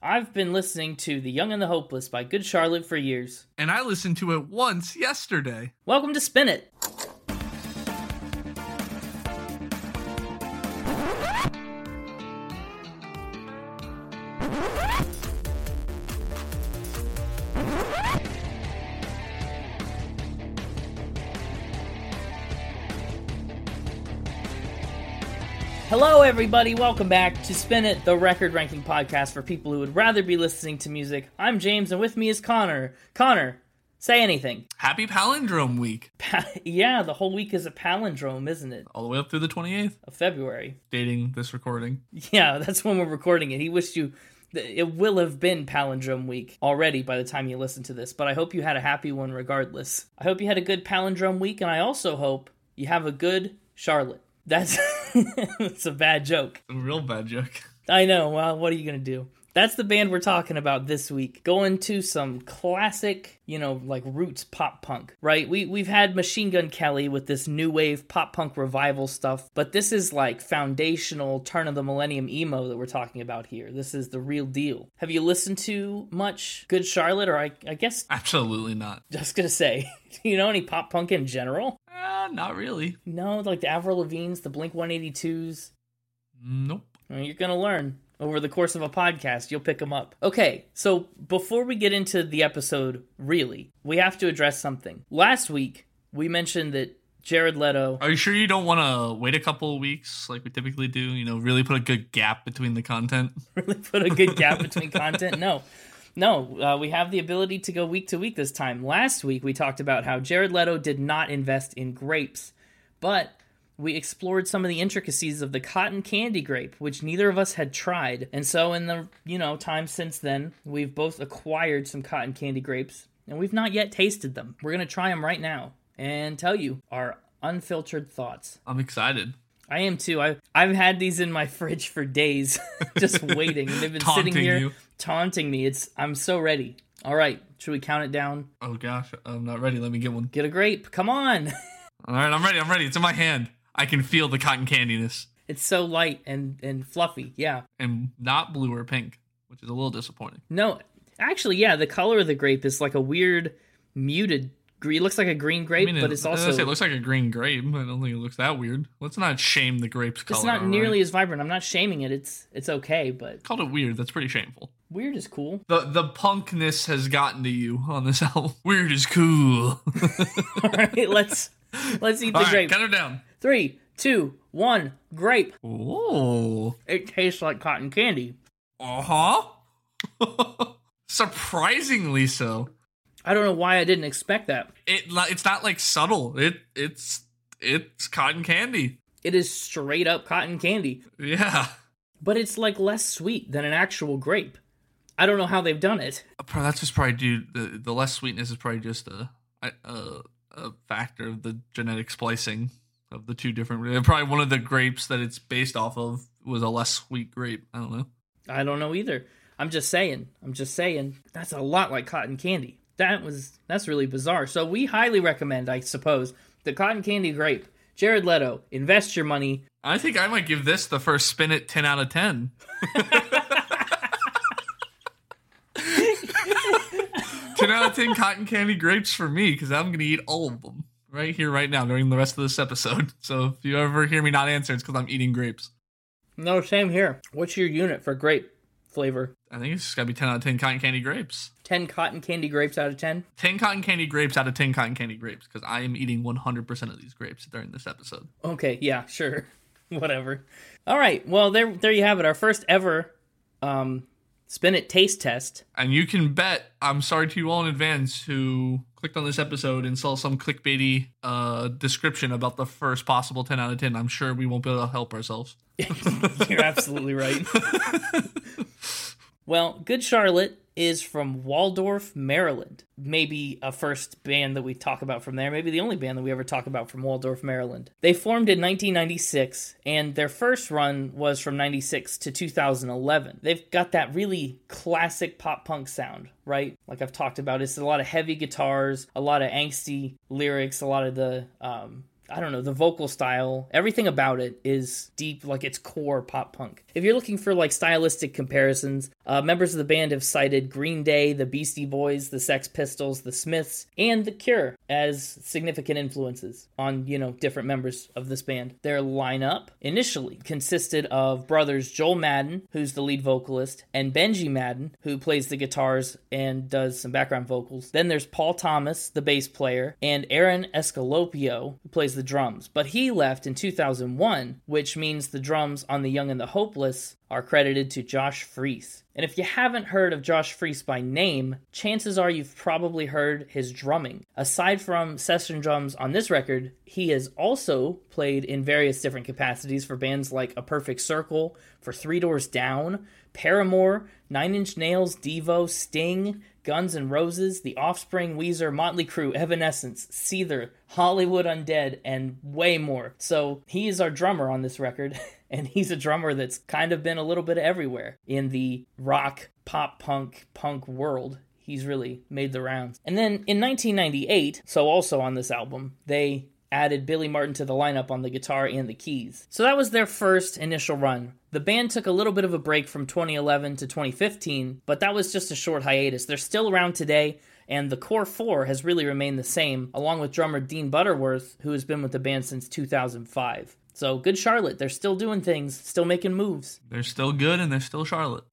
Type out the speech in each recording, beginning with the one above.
I've been listening to The Young and the Hopeless by Good Charlotte for years. And I listened to it once yesterday. Welcome to Spin It. Everybody. Welcome back to Spin It, the record ranking podcast for people who would rather be listening to music. I'm James, and with me is Connor. Connor, say anything. Happy Palindrome Week. Pa- yeah, the whole week is a palindrome, isn't it? All the way up through the 28th, Of February. dating this recording. Yeah, that's when we're recording it. He wished you. It will have been palindrome week already by the time you listen to this, but I hope you had a happy one regardless. I hope you had a good palindrome week, and I also hope you have a good Charlotte. That's that's a bad joke. A real bad joke. I know. Well, what are you gonna do? That's the band we're talking about this week. Going to some classic, you know, like roots pop punk, right? We we've had Machine Gun Kelly with this new wave pop punk revival stuff, but this is like foundational turn of the millennium emo that we're talking about here. This is the real deal. Have you listened to much Good Charlotte, or I, I guess Absolutely not. just gonna say, do you know any pop punk in general? Uh, not really. No, like the Avril Lavigne's, the Blink 182s. Nope. Well, you're going to learn over the course of a podcast. You'll pick them up. Okay, so before we get into the episode, really, we have to address something. Last week, we mentioned that Jared Leto. Are you sure you don't want to wait a couple of weeks like we typically do? You know, really put a good gap between the content? really put a good gap between content. No, no, uh, we have the ability to go week to week this time. Last week, we talked about how Jared Leto did not invest in grapes, but we explored some of the intricacies of the cotton candy grape, which neither of us had tried. And so, in the you know time since then, we've both acquired some cotton candy grapes, and we've not yet tasted them. We're gonna try them right now and tell you our unfiltered thoughts. I'm excited. I am too. I I've had these in my fridge for days, just waiting. And they've been sitting here you. taunting me. It's I'm so ready. All right, should we count it down? Oh gosh, I'm not ready. Let me get one. Get a grape. Come on. All right, I'm ready. I'm ready. It's in my hand. I can feel the cotton candiness it's so light and and fluffy. Yeah. and not blue or pink, which is a little disappointing. No, actually, yeah. The color of the grape is like a weird muted green. It looks like a green grape, I mean, but it, it's I also it looks like a green grape. I don't think it looks that weird. Let's not shame the grape's color. it's not nearly right? as vibrant. I'm not shaming it. It's it's okay, but called it weird. That's pretty shameful. weird is cool. The the punkness has gotten to you on this album. Weird is cool. All right, let's let's eat the All right, grape. count it down. Three, two, one. Grape. Oh, It tastes like cotton candy. uh huh. Surprisingly so. I don't know why I didn't expect that. It it's not like subtle. It it's it's cotton candy. It is straight up cotton candy, Yeah. but it's like less sweet than an actual grape. I don't know how they've done it. Pro- That's just probably due the the less sweetness is probably just a, a, a factor of the genetic splicing of the two different. Probably one of the grapes that it's based off of was a less sweet grape. I don't know. I don't know either. I'm just saying. I'm just saying. That's a lot like cotton candy. That was that's really bizarre. So we highly recommend, I suppose, the cotton candy grape. Jared Leto, invest your money. I think I might give this the first spin at 10 out of 10. 10 out of 10 cotton candy grapes for me because I'm going to eat all of them right here, right now during the rest of this episode. So if you ever hear me not answer, it's because I'm eating grapes. No, same here. What's your unit for grape flavor? I think it's just got to be 10 out of 10 cotton candy grapes. 10 cotton candy grapes out of 10? 10 cotton candy grapes out of 10 cotton candy grapes because I am eating 100% of these grapes during this episode. Okay, yeah, sure. Whatever. All right. Well, there there you have it. Our first ever um spin it taste test. And you can bet, I'm sorry to you all in advance who clicked on this episode and saw some clickbaity uh, description about the first possible 10 out of 10. I'm sure we won't be able to help ourselves. You're absolutely right. well, Good Charlotte is from Waldorf, Maryland. Maybe a first band that we talk about from there. Maybe the only band that we ever talk about from Waldorf, Maryland. They formed in 1996, and their first run was from 96 to 2011. They've got that really classic pop punk sound, right? Like I've talked about, it's a lot of heavy guitars, a lot of angsty lyrics, a lot of the um, I don't know, the vocal style, everything about it is deep, like it's core pop punk. If you're looking for like stylistic comparisons, Uh, members of the band have cited Green Day, the Beastie Boys, the Sex Pistols, the Smiths, and The Cure as significant influences on, you know, different members of this band. Their lineup initially consisted of brothers Joel Madden, who's the lead vocalist, and Benji Madden, who plays the guitars and does some background vocals. Then there's Paul Thomas, the bass player, and Aaron Escolopio, who plays the drums. But he left in 2001, which means the drums on The Young and the Hopeless are credited to Josh Freese. And if you haven't heard of Josh Freese by name, chances are you've probably heard his drumming. Aside from session drums on this record, he has also played in various different capacities for bands like A Perfect Circle, for Three Doors Down, Paramore, Nine Inch Nails, Devo, Sting, Guns N' Roses, The Offspring, Weezer, Motley Crue, Evanescence, Seether, Hollywood Undead, and way more. So he is our drummer on this record, and he's a drummer that's kind of been a little bit everywhere in the rock, pop punk, punk world. He's really made the rounds. And then in 1998, so also on this album, they added Billy Martin to the lineup on the guitar and the keys. So that was their first initial run. The band took a little bit of a break from 2011 to 2015, but that was just a short hiatus. They're still around today, and the core four has really remained the same, along with drummer Dean Butterworth, who has been with the band since 2005. So good Charlotte. They're still doing things, still making moves. They're still good and they're still Charlotte.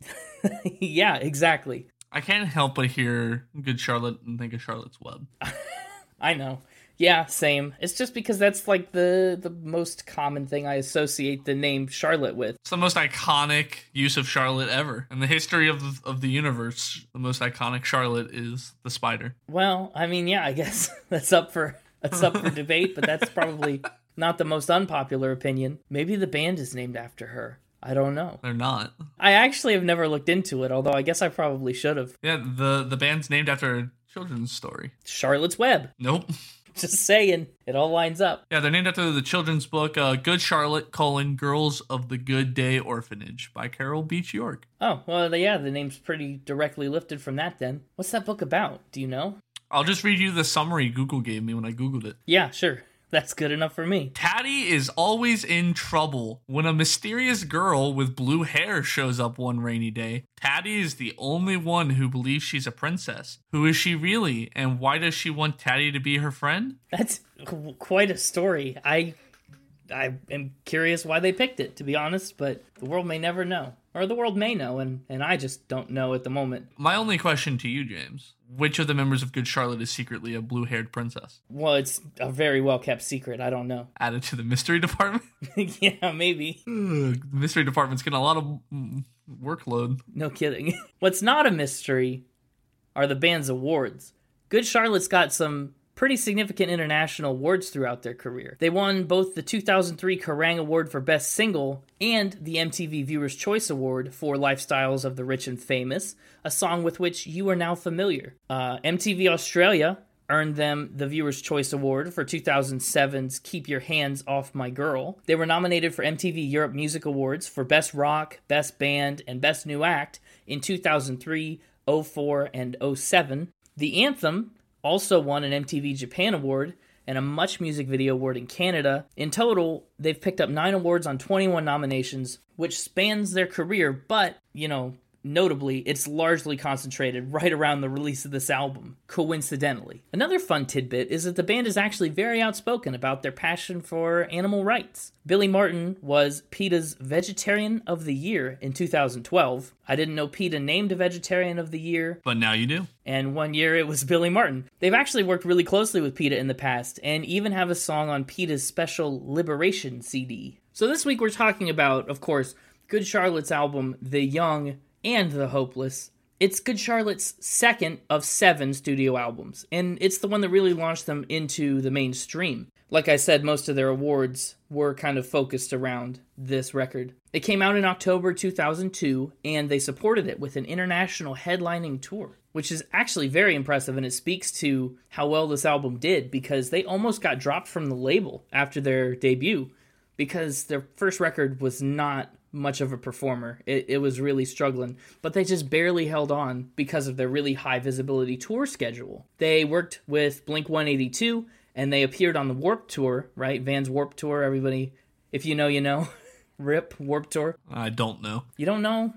yeah, exactly. I can't help but hear good Charlotte and think of Charlotte's Web. I know. Yeah, same. It's just because that's like the the most common thing I associate the name Charlotte with. It's the most iconic use of Charlotte ever in the history of the, of the universe. The most iconic Charlotte is the spider. Well, I mean, yeah, I guess that's up for that's up for debate, but that's probably not the most unpopular opinion. Maybe the band is named after her. I don't know. They're not. I actually have never looked into it, although I guess I probably should have. Yeah, the the band's named after a children's story. Charlotte's Web. Nope. Just saying, it all lines up. Yeah, they're named after the children's book uh, Good Charlotte, colon, Girls of the Good Day Orphanage by Carol Beach York. Oh, well, yeah, the name's pretty directly lifted from that then. What's that book about? Do you know? I'll just read you the summary Google gave me when I Googled it. Yeah, sure. That's good enough for me. Taddy is always in trouble when a mysterious girl with blue hair shows up one rainy day. Taddy is the only one who believes she's a princess. Who is she really, and why does she want Taddy to be her friend? That's qu- quite a story. I I am curious why they picked it, to be honest, but the world may never know. Or the world may know, and, and I just don't know at the moment. My only question to you, James which of the members of Good Charlotte is secretly a blue haired princess? Well, it's a very well kept secret. I don't know. Added to the mystery department? yeah, maybe. the mystery department's getting a lot of mm, workload. No kidding. What's not a mystery are the band's awards. Good Charlotte's got some pretty significant international awards throughout their career. They won both the 2003 Kerrang Award for Best Single and the MTV Viewers' Choice Award for Lifestyles of the Rich and Famous, a song with which you are now familiar. Uh, MTV Australia earned them the Viewer's Choice Award for 2007's Keep Your Hands Off My Girl. They were nominated for MTV Europe Music Awards for Best Rock, Best Band, and Best New Act in 2003, 04, and 07. The anthem also won an MTV Japan Award and a Much Music Video Award in Canada. In total, they've picked up nine awards on 21 nominations, which spans their career, but, you know, Notably, it's largely concentrated right around the release of this album, coincidentally. Another fun tidbit is that the band is actually very outspoken about their passion for animal rights. Billy Martin was PETA's Vegetarian of the Year in 2012. I didn't know PETA named a Vegetarian of the Year. But now you do. And one year it was Billy Martin. They've actually worked really closely with PETA in the past and even have a song on PETA's special Liberation CD. So this week we're talking about, of course, Good Charlotte's album, The Young and The Hopeless. It's Good Charlotte's second of seven studio albums, and it's the one that really launched them into the mainstream. Like I said, most of their awards were kind of focused around this record. It came out in October 2002, and they supported it with an international headlining tour, which is actually very impressive, and it speaks to how well this album did because they almost got dropped from the label after their debut because their first record was not much of a performer. It, it was really struggling, but they just barely held on because of their really high visibility tour schedule. They worked with Blink 182 and they appeared on the Warped Tour, right? Vans Warped Tour. Everybody, if you know, you know. Rip Warped Tour. I don't know. You don't know?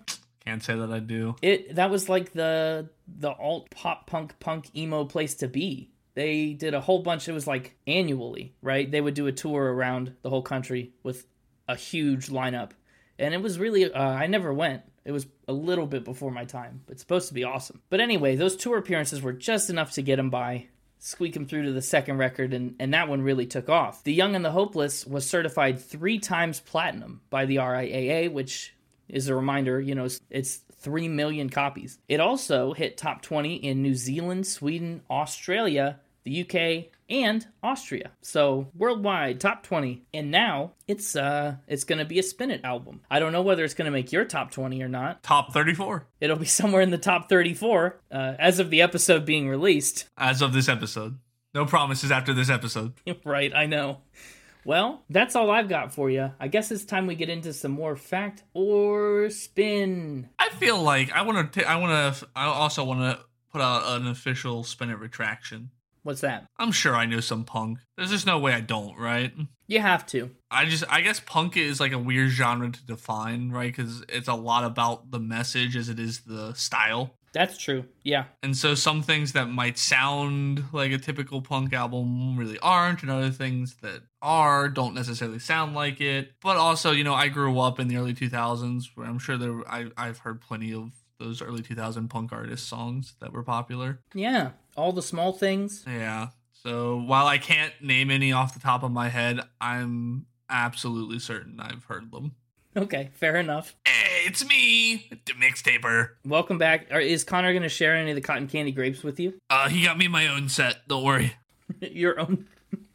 can't say that I do. It that was like the the alt pop punk punk emo place to be. They did a whole bunch. It was like annually, right? They would do a tour around the whole country with a huge lineup, and it was really. Uh, I never went. It was a little bit before my time. It's supposed to be awesome. But anyway, those tour appearances were just enough to get him by squeak him through to the second record, and, and that one really took off. The Young and the Hopeless was certified three times platinum by the RIAA, which is a reminder, you know, it's 3 million copies. It also hit top 20 in New Zealand, Sweden, Australia, the UK, and Austria. So worldwide top 20. And now it's uh it's going to be a Spin It album. I don't know whether it's going to make your top 20 or not. Top 34 It'll be somewhere in the top 34 uh, as of the episode being released. as of this episode. No promises after this episode. right, I know. Well, that's all I've got for you. I guess it's time we get into some more fact or spin. I feel like I want to. I want to. I also want to put out an official spin it retraction. What's that? I'm sure I know some punk. There's just no way I don't, right? You have to. I just, I guess punk is like a weird genre to define, right? Because it's a lot about the message as it is the style. That's true. Yeah. And so some things that might sound like a typical punk album really aren't, and other things that are don't necessarily sound like it. But also, you know, I grew up in the early 2000s where I'm sure there, I, I've heard plenty of those early 2000 punk artist songs that were popular. Yeah. All the small things. Yeah. So while I can't name any off the top of my head, I'm absolutely certain I've heard them. Okay, fair enough. Hey, it's me, the mixtaper. Welcome back. Is Connor going to share any of the cotton candy grapes with you? Uh, he got me my own set. Don't worry. your own.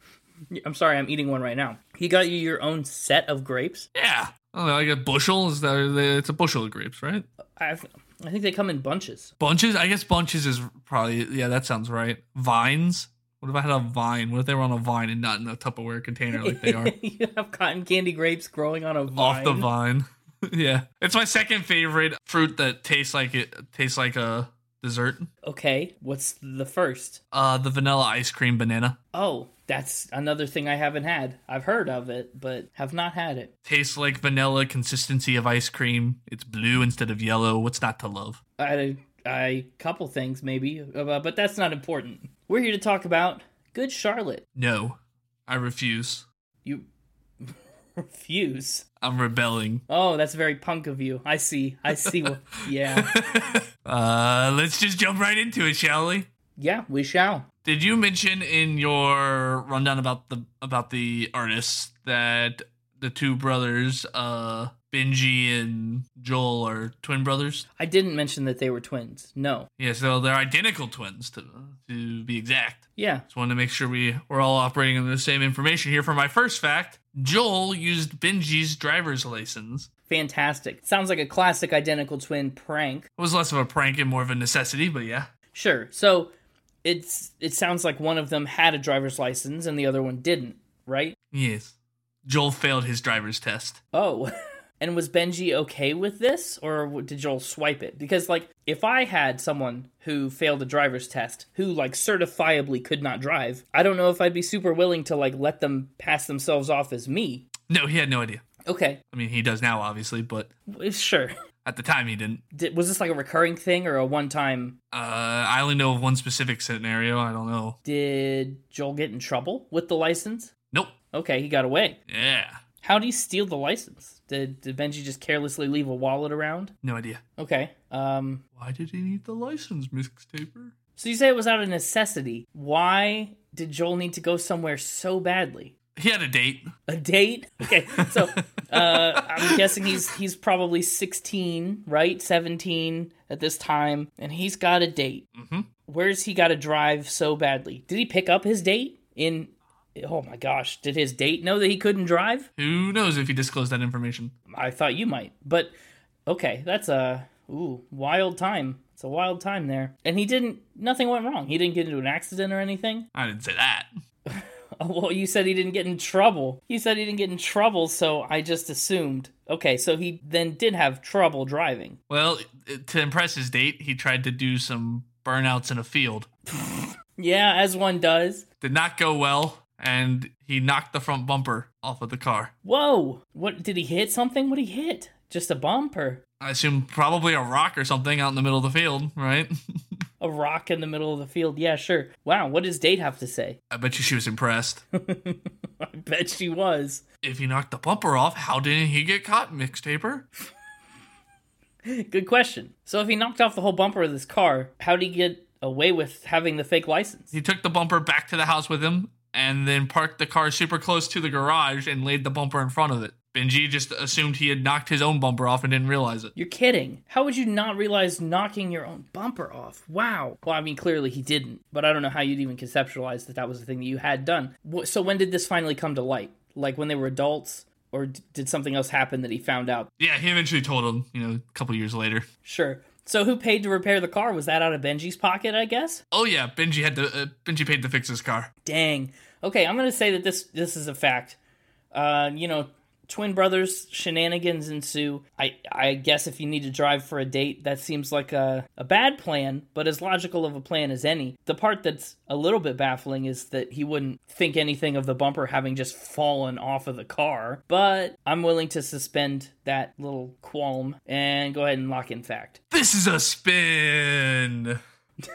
I'm sorry, I'm eating one right now. He got you your own set of grapes. Yeah. I don't know, like a bushel. Is that it's a bushel of grapes, right? I I think they come in bunches. Bunches. I guess bunches is probably yeah. That sounds right. Vines. What if I had a vine? What if they were on a vine and not in a Tupperware container like they are? you have cotton candy grapes growing on a vine. Off the vine. yeah, it's my second favorite fruit that tastes like it tastes like a dessert. Okay, what's the first? Uh, the vanilla ice cream banana. Oh, that's another thing I haven't had. I've heard of it, but have not had it. Tastes like vanilla consistency of ice cream. It's blue instead of yellow. What's not to love? I, I couple things maybe, uh, but that's not important. We're here to talk about Good Charlotte. No, I refuse. You refuse. I'm rebelling. Oh, that's very punk of you. I see. I see. yeah. uh, let's just jump right into it, shall we? Yeah, we shall. Did you mention in your rundown about the about the artists that the two brothers, uh, Benji and Joel, are twin brothers? I didn't mention that they were twins. No. Yeah, so they're identical twins to to be exact. Yeah. Just wanted to make sure we we're all operating on the same information here. For my first fact, Joel used Benji's driver's license. Fantastic. Sounds like a classic identical twin prank. It was less of a prank and more of a necessity, but yeah. Sure. So it's it sounds like one of them had a driver's license and the other one didn't, right? Yes. Joel failed his driver's test. Oh. and was Benji okay with this or did Joel swipe it? Because like if I had someone who failed a driver's test who like certifiably could not drive, I don't know if I'd be super willing to like let them pass themselves off as me. No, he had no idea. Okay. I mean, he does now obviously, but Sure. at the time he didn't. Did, was this like a recurring thing or a one time? Uh, I only know of one specific scenario. I don't know. Did Joel get in trouble with the license? Nope. Okay, he got away. Yeah. How did he steal the license? Did, did Benji just carelessly leave a wallet around? No idea. Okay. Um. Why did he need the license, mixtaper? So you say it was out of necessity. Why did Joel need to go somewhere so badly? He had a date. A date? Okay. So uh, I'm guessing he's he's probably 16, right? 17 at this time, and he's got a date. Mm-hmm. Where's he got to drive so badly? Did he pick up his date in? Oh my gosh! Did his date know that he couldn't drive? Who knows if he disclosed that information? I thought you might, but okay, that's a ooh wild time. It's a wild time there, and he didn't. Nothing went wrong. He didn't get into an accident or anything. I didn't say that. Oh, well, you said he didn't get in trouble. You said he didn't get in trouble, so I just assumed. Okay, so he then did have trouble driving. Well, to impress his date, he tried to do some burnouts in a field. Yeah, as one does. Did not go well, and he knocked the front bumper off of the car. Whoa! What did he hit? Something? What did he hit? Just a bumper. I assume probably a rock or something out in the middle of the field, right? A rock in the middle of the field. Yeah, sure. Wow, what does Date have to say? I bet you she was impressed. I bet she was. if he knocked the bumper off, how didn't he get caught, mixtaper? Good question. So if he knocked off the whole bumper of this car, how'd he get away with having the fake license? He took the bumper back to the house with him and then parked the car super close to the garage and laid the bumper in front of it. Benji just assumed he had knocked his own bumper off and didn't realize it. You're kidding. How would you not realize knocking your own bumper off? Wow. Well, I mean, clearly he didn't, but I don't know how you'd even conceptualize that that was the thing that you had done. So when did this finally come to light? Like when they were adults? Or did something else happen that he found out? Yeah, he eventually told him, you know, a couple years later. Sure. So who paid to repair the car? Was that out of Benji's pocket, I guess? Oh yeah, Benji had to uh, Benji paid to fix his car. Dang. Okay, I'm gonna say that this this is a fact. Uh, you know, twin brothers shenanigans ensue. I I guess if you need to drive for a date, that seems like a a bad plan, but as logical of a plan as any. The part that's a little bit baffling is that he wouldn't think anything of the bumper having just fallen off of the car. But I'm willing to suspend that little qualm and go ahead and lock in fact. This is a spin.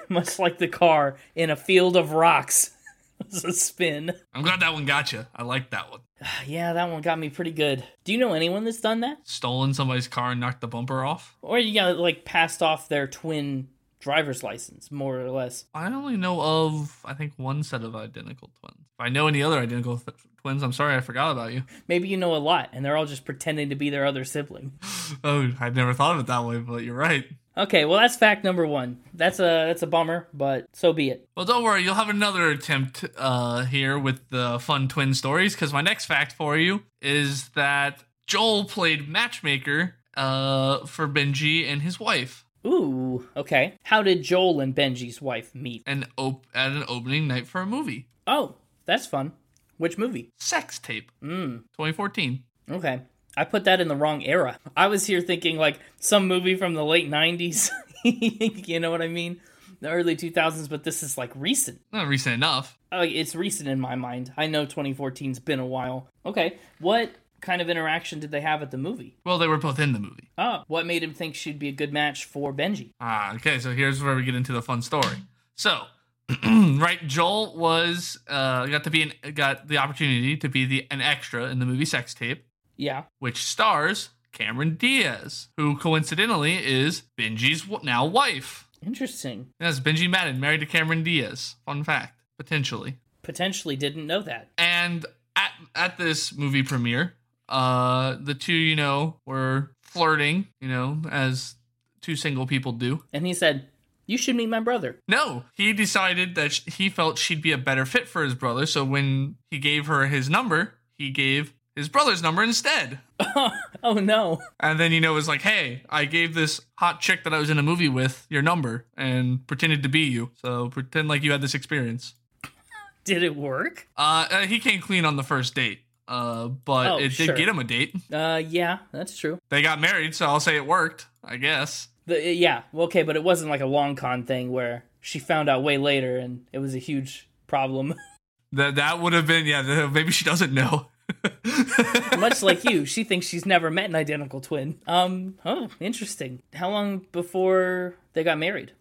Much like the car in a field of rocks. it's a spin. I'm glad that one got you. I like that one. Yeah, that one got me pretty good. Do you know anyone that's done that? Stolen somebody's car and knocked the bumper off. Or you got like passed off their twin driver's license, more or less. I only know of I think one set of identical twins. If I know any other identical th- twins, I'm sorry I forgot about you. Maybe you know a lot, and they're all just pretending to be their other sibling. Oh, I'd never thought of it that way, but you're right. Okay, well that's fact number one. That's a that's a bummer, but so be it. Well, don't worry, you'll have another attempt uh, here with the fun twin stories because my next fact for you is that Joel played matchmaker uh, for Benji and his wife Ooh, okay. How did Joel and Benji's wife meet? and op- at an opening night for a movie, Oh, that's fun. Which movie? Sex Tape, Mm, 2014. okay. I put that in the wrong era. I was here thinking like some movie from the late 90s. you know what I mean? The early 2000s, but this is like recent. Not recent enough. Oh, it's recent in my mind. I know 2014's been a while. Okay, what kind of interaction did they have at the movie? Well, they were both in the movie. Oh, what made him think she'd be a good match for Benji? Ah, okay. So here's where we get into the fun story. So, right, Joel was uh, got to be an, got the opportunity to be the an extra in the movie Sex Tape, Yeah. which stars Cameron Diaz, who coincidentally is Benji's now wife. Interesting. Yes, Benji Madden married to Cameron Diaz. Fun fact, potentially. Potentially didn't know that. And at at this movie premiere, uh, the two you know were flirting, you know, as two single people do. And he said, You should meet my brother. No, he decided that sh- he felt she'd be a better fit for his brother. So when he gave her his number, he gave his brother's number instead. oh no. And then, you know, it was like, hey, I gave this hot chick that I was in a movie with your number and pretended to be you. So pretend like you had this experience. Did it work? Uh, uh, he came clean on the first date. Uh, but Oh, it did sure. get him a date. Uh, yeah, that's true. They got married, so I'll say it worked, I guess. The, yeah, okay, but it wasn't like a long con thing where she found out way later and it was a huge problem. That that would have been, yeah, maybe she doesn't know. Much like you, she thinks she's never met an identical twin. Um, oh, interesting. How long before they got married?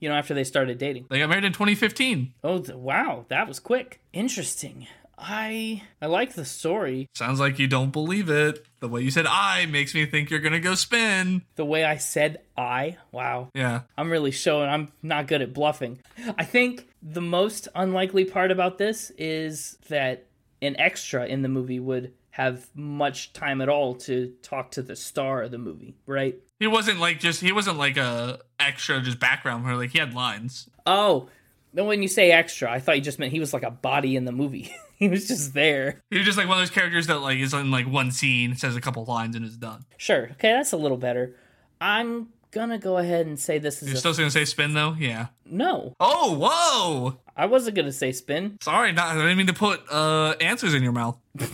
You know, after they started dating. they got married in 2015. Oh, wow, that was quick. Interesting. I I like the story. Sounds like you don't believe it. The way you said I makes me think you're gonna go spin. The way I said I, wow. Yeah. I'm really showing I'm not good at bluffing. I think the most unlikely part about this is that an extra in the movie would have much time at all to talk to the star of the movie, right? He wasn't like just he wasn't like a extra just background where like he had lines. Oh, then when you say extra, I thought you just meant he was like a body in the movie. he was just there. He was just like one of those characters that like is in like one scene, says a couple lines and is done. Sure. Okay, that's a little better. I'm gonna go ahead and say this is You're a still gonna say spin though? Yeah. no. Oh, whoa! I wasn't gonna say spin. Sorry, not, I didn't mean to put uh answers in your mouth.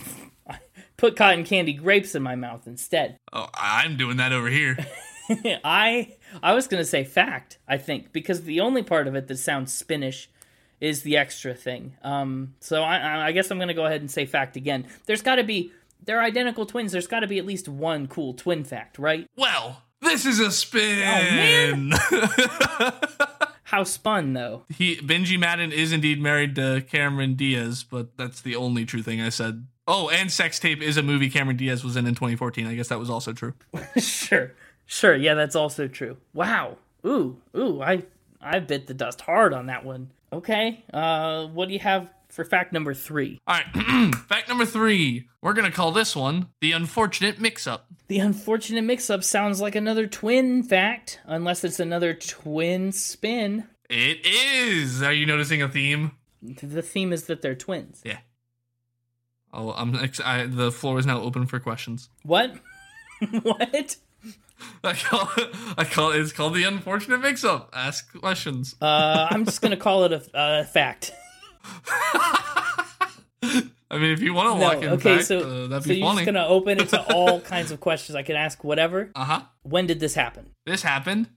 Put cotton candy grapes in my mouth instead. Oh, I'm doing that over here. I I was gonna say fact. I think because the only part of it that sounds spinnish is the extra thing. Um, so I I guess I'm gonna go ahead and say fact again. There's got to be they're identical twins. There's got to be at least one cool twin fact, right? well, This is a spin. Oh, How spun though? he Benji Madden is indeed married to Cameron Diaz, but that's the only true thing I said. Oh, and Sex Tape is a movie Cameron Diaz was in in 2014. I guess that was also true. sure, sure. Yeah, that's also true. Wow. Ooh, ooh. I I bit the dust hard on that one. Okay. Uh, what do you have for fact number three? All right, fact number three. We're gonna call this one the unfortunate mix-up. The unfortunate mix-up sounds like another twin fact, unless it's another twin spin. It is. Are you noticing a theme? The theme is that they're twins. Yeah. Oh, I'm. Ex- I, the floor is now open for questions. What? what? I call it, I call it, it's called the unfortunate mix-up. Ask questions. Uh, I'm just gonna call it a, a fact. I mean, if you want to No, lock in okay, fact, so uh, that'd so be you're funny. just gonna open it to all kinds of questions. I can ask whatever. Uh huh. When did this happen? This happened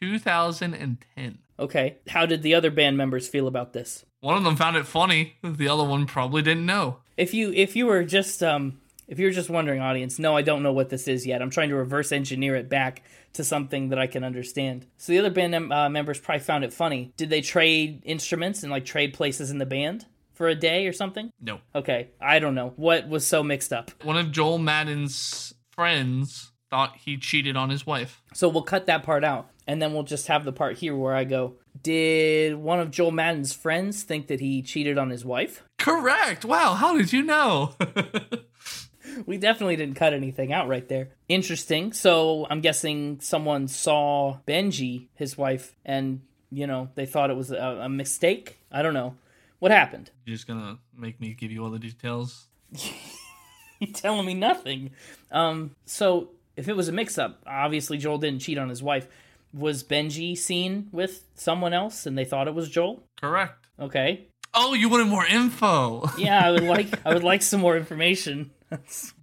2010. Okay. How did the other band members feel about this? One of them found it funny. The other one probably didn't know. If you if you were just um if you're just wondering, audience, no, I don't know what this is yet. I'm trying to reverse engineer it back to something that I can understand. So the other band mem- uh, members probably found it funny. Did they trade instruments and like trade places in the band for a day or something? No. Okay, I don't know what was so mixed up. One of Joel Madden's friends thought he cheated on his wife. So we'll cut that part out, and then we'll just have the part here where I go. Did one of Joel Madden's friends think that he cheated on his wife? Correct. Wow. How did you know? We definitely didn't cut anything out right there. Interesting. So I'm guessing someone saw Benji, his wife, and you know they thought it was a, a mistake. I don't know what happened. You're just gonna make me give you all the details. You're telling me nothing. Um. So if it was a mix-up, obviously Joel didn't cheat on his wife. Was Benji seen with someone else, and they thought it was Joel? Correct. Okay. Oh, you wanted more info. Yeah, I would like I would like some more information.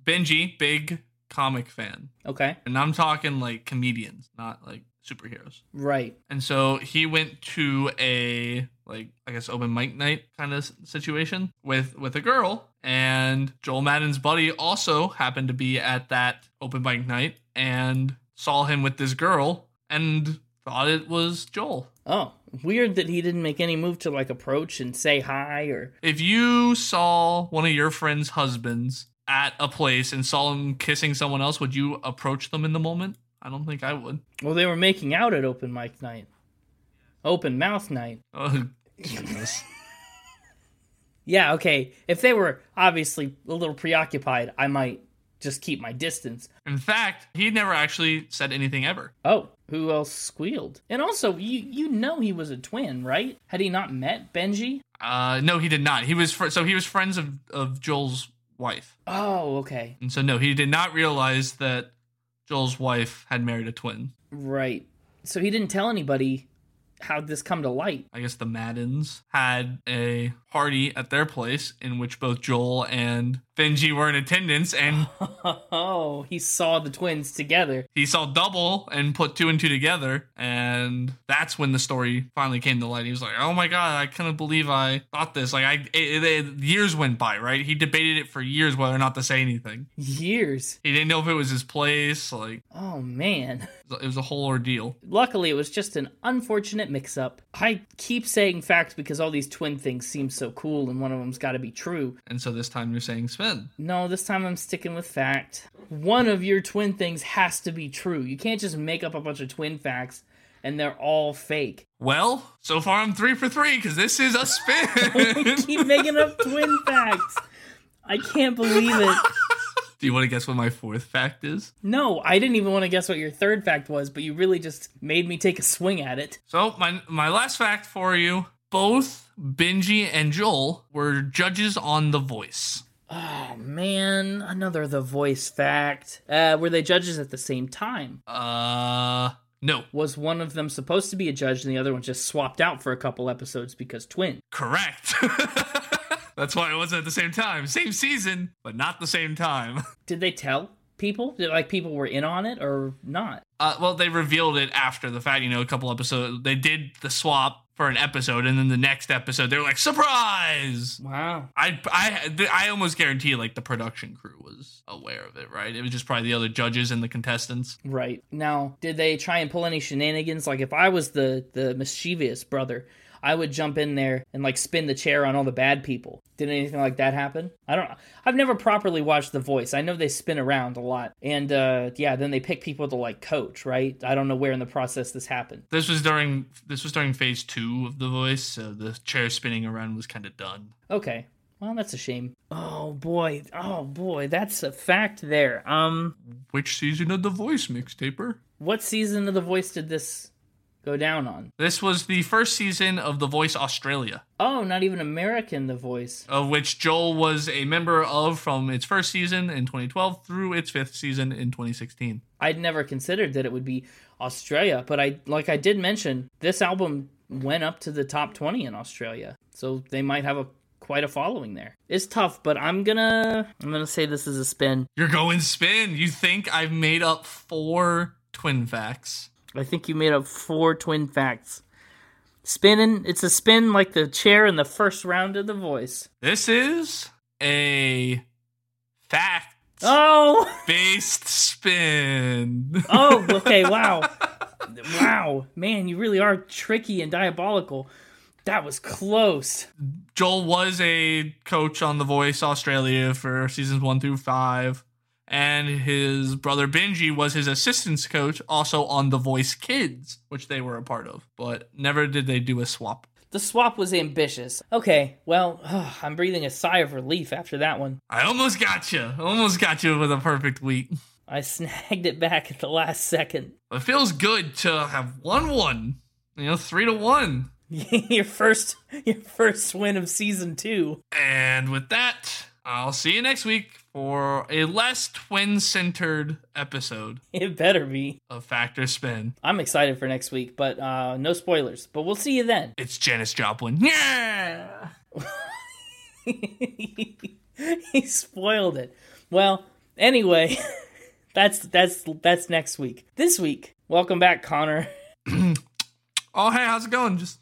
Benji, big comic fan. okay. And I'm talking like comedians, not like superheroes. Right. And so he went to a like I guess open mic night kind of situation with with a girl and Joel Madden's buddy also happened to be at that open mic night and saw him with this girl and thought it was Joel. Oh, weird that he didn't make any move to like approach and say hi or If you saw one of your friends' husbands at a place and saw him kissing someone else, would you approach them in the moment? I don't think I would. Well, they were making out at open mic night. Open mouth night. Oh, goodness. Yeah, okay. If they were obviously a little preoccupied, I might just keep my distance. In fact, he never actually said anything ever. Oh, who else squealed? And also, you you know he was a twin, right? Had he not met Benji? Uh, no, he did not. He was fr- so he was friends of of Joel's wife, Oh, okay. and so no, he did not realize that Joel's wife had married a twin. Right. So he didn't tell anybody how'd this come to light. I guess the Maddens had a party at their place in which both Joel and Benji were in attendance, and Oh, he saw the twins together. he saw double and put two and two together, and that's when the story finally came to light. He was like, "Oh my god, I couldn't believe I thought this." Like, I it, it- it- years went by, right? He debated it for years whether or not to say anything. Years. He didn't know if it was his place. Like, Oh man. it was a whole ordeal. Luckily, it was just an unfortunate mix up. I keep saying fact because all these twin things seem so cool and one of them's got to be true. And so this time you're saying spin. No, this time I'm sticking with fact. One of your twin things has to be true. You can't just make up a bunch of twin facts and they're all fake. Well, so far I'm three for three because this is a spin. keep making up twin facts. I can't believe it. Do you want to guess what my fourth fact is? No, I didn't even want to guess what your third fact was, but you really just made me take a swing at it. So my my last fact for you: both Benji and Joel were judges on The Voice. Oh man, another The Voice fact. Uh, were they judges at the same time? Uh, no, Was one of them supposed to be a judge and the other one just swapped out for a couple episodes because twin? correct. That's why it wasn't at the same time. Same season, but not the same time. Did they tell people? Did like people were in on it or not? Uh, well, they revealed it after the fact. You know, a couple episodes. They did the swap for an episode, and then the next episode they're like surprise. Wow. I I I almost guarantee like the production crew was aware of it, right? It was just probably the other judges and the contestants. Right. Now, did they try and pull any shenanigans? Like if I was the the mischievous brother, I would jump in there and like spin the chair on all the bad people. Did anything like that happen? I don't I've never properly watched The Voice. I know they spin around a lot. And uh yeah, then they pick people to like coach, right? I don't know where in the process this happened. This was during this was during phase 2 of The Voice, so the chair spinning around was kind of done. Okay. Well, that's a shame. Oh boy. Oh boy, that's a fact there. Um Which season of The Voice mixtaper? what season of The Voice did this go down on? This was the first season of The Voice Australia, Oh, not even American The Voice. of which Joel was a member of from its first season in 2012 through its fifth season in 2016. I'd never considered that it would be Australia, but I like I did mention this album went up to the top 20 in Australia. So they might have a quite a following there. It's tough, but I'm going to I'm going to say this is a spin. You're going spin. You think I've made up four twin facts? I think you made up four twin facts. Spinning, it's a spin like the chair in the first round of The Voice. This is a fact Oh, based spin. oh, okay, wow. Wow, man, you really are tricky and diabolical. That was close. Joel was a coach on The Voice Australia for seasons one through five, and his brother Benji was his assistance coach, also on The Voice Kids, which they were a part of. But never did they do a swap. The swap was ambitious. Okay, well, I'm breathing a sigh of relief after that one. I almost got you. Almost got you with a perfect week. I snagged it back at the last second. It feels good to have won one. You know, three to one. your first your first win of season 2. And with that, I'll see you next week for a less twin centered episode It better be. of Factor Spin. I'm excited for next week, but uh no spoilers. But we'll see you then. It's Janis Joplin. Yeah! he spoiled it. Well, anyway, that's that's that's next week. This week, welcome back Connor. Oh, hey, how's it going? Just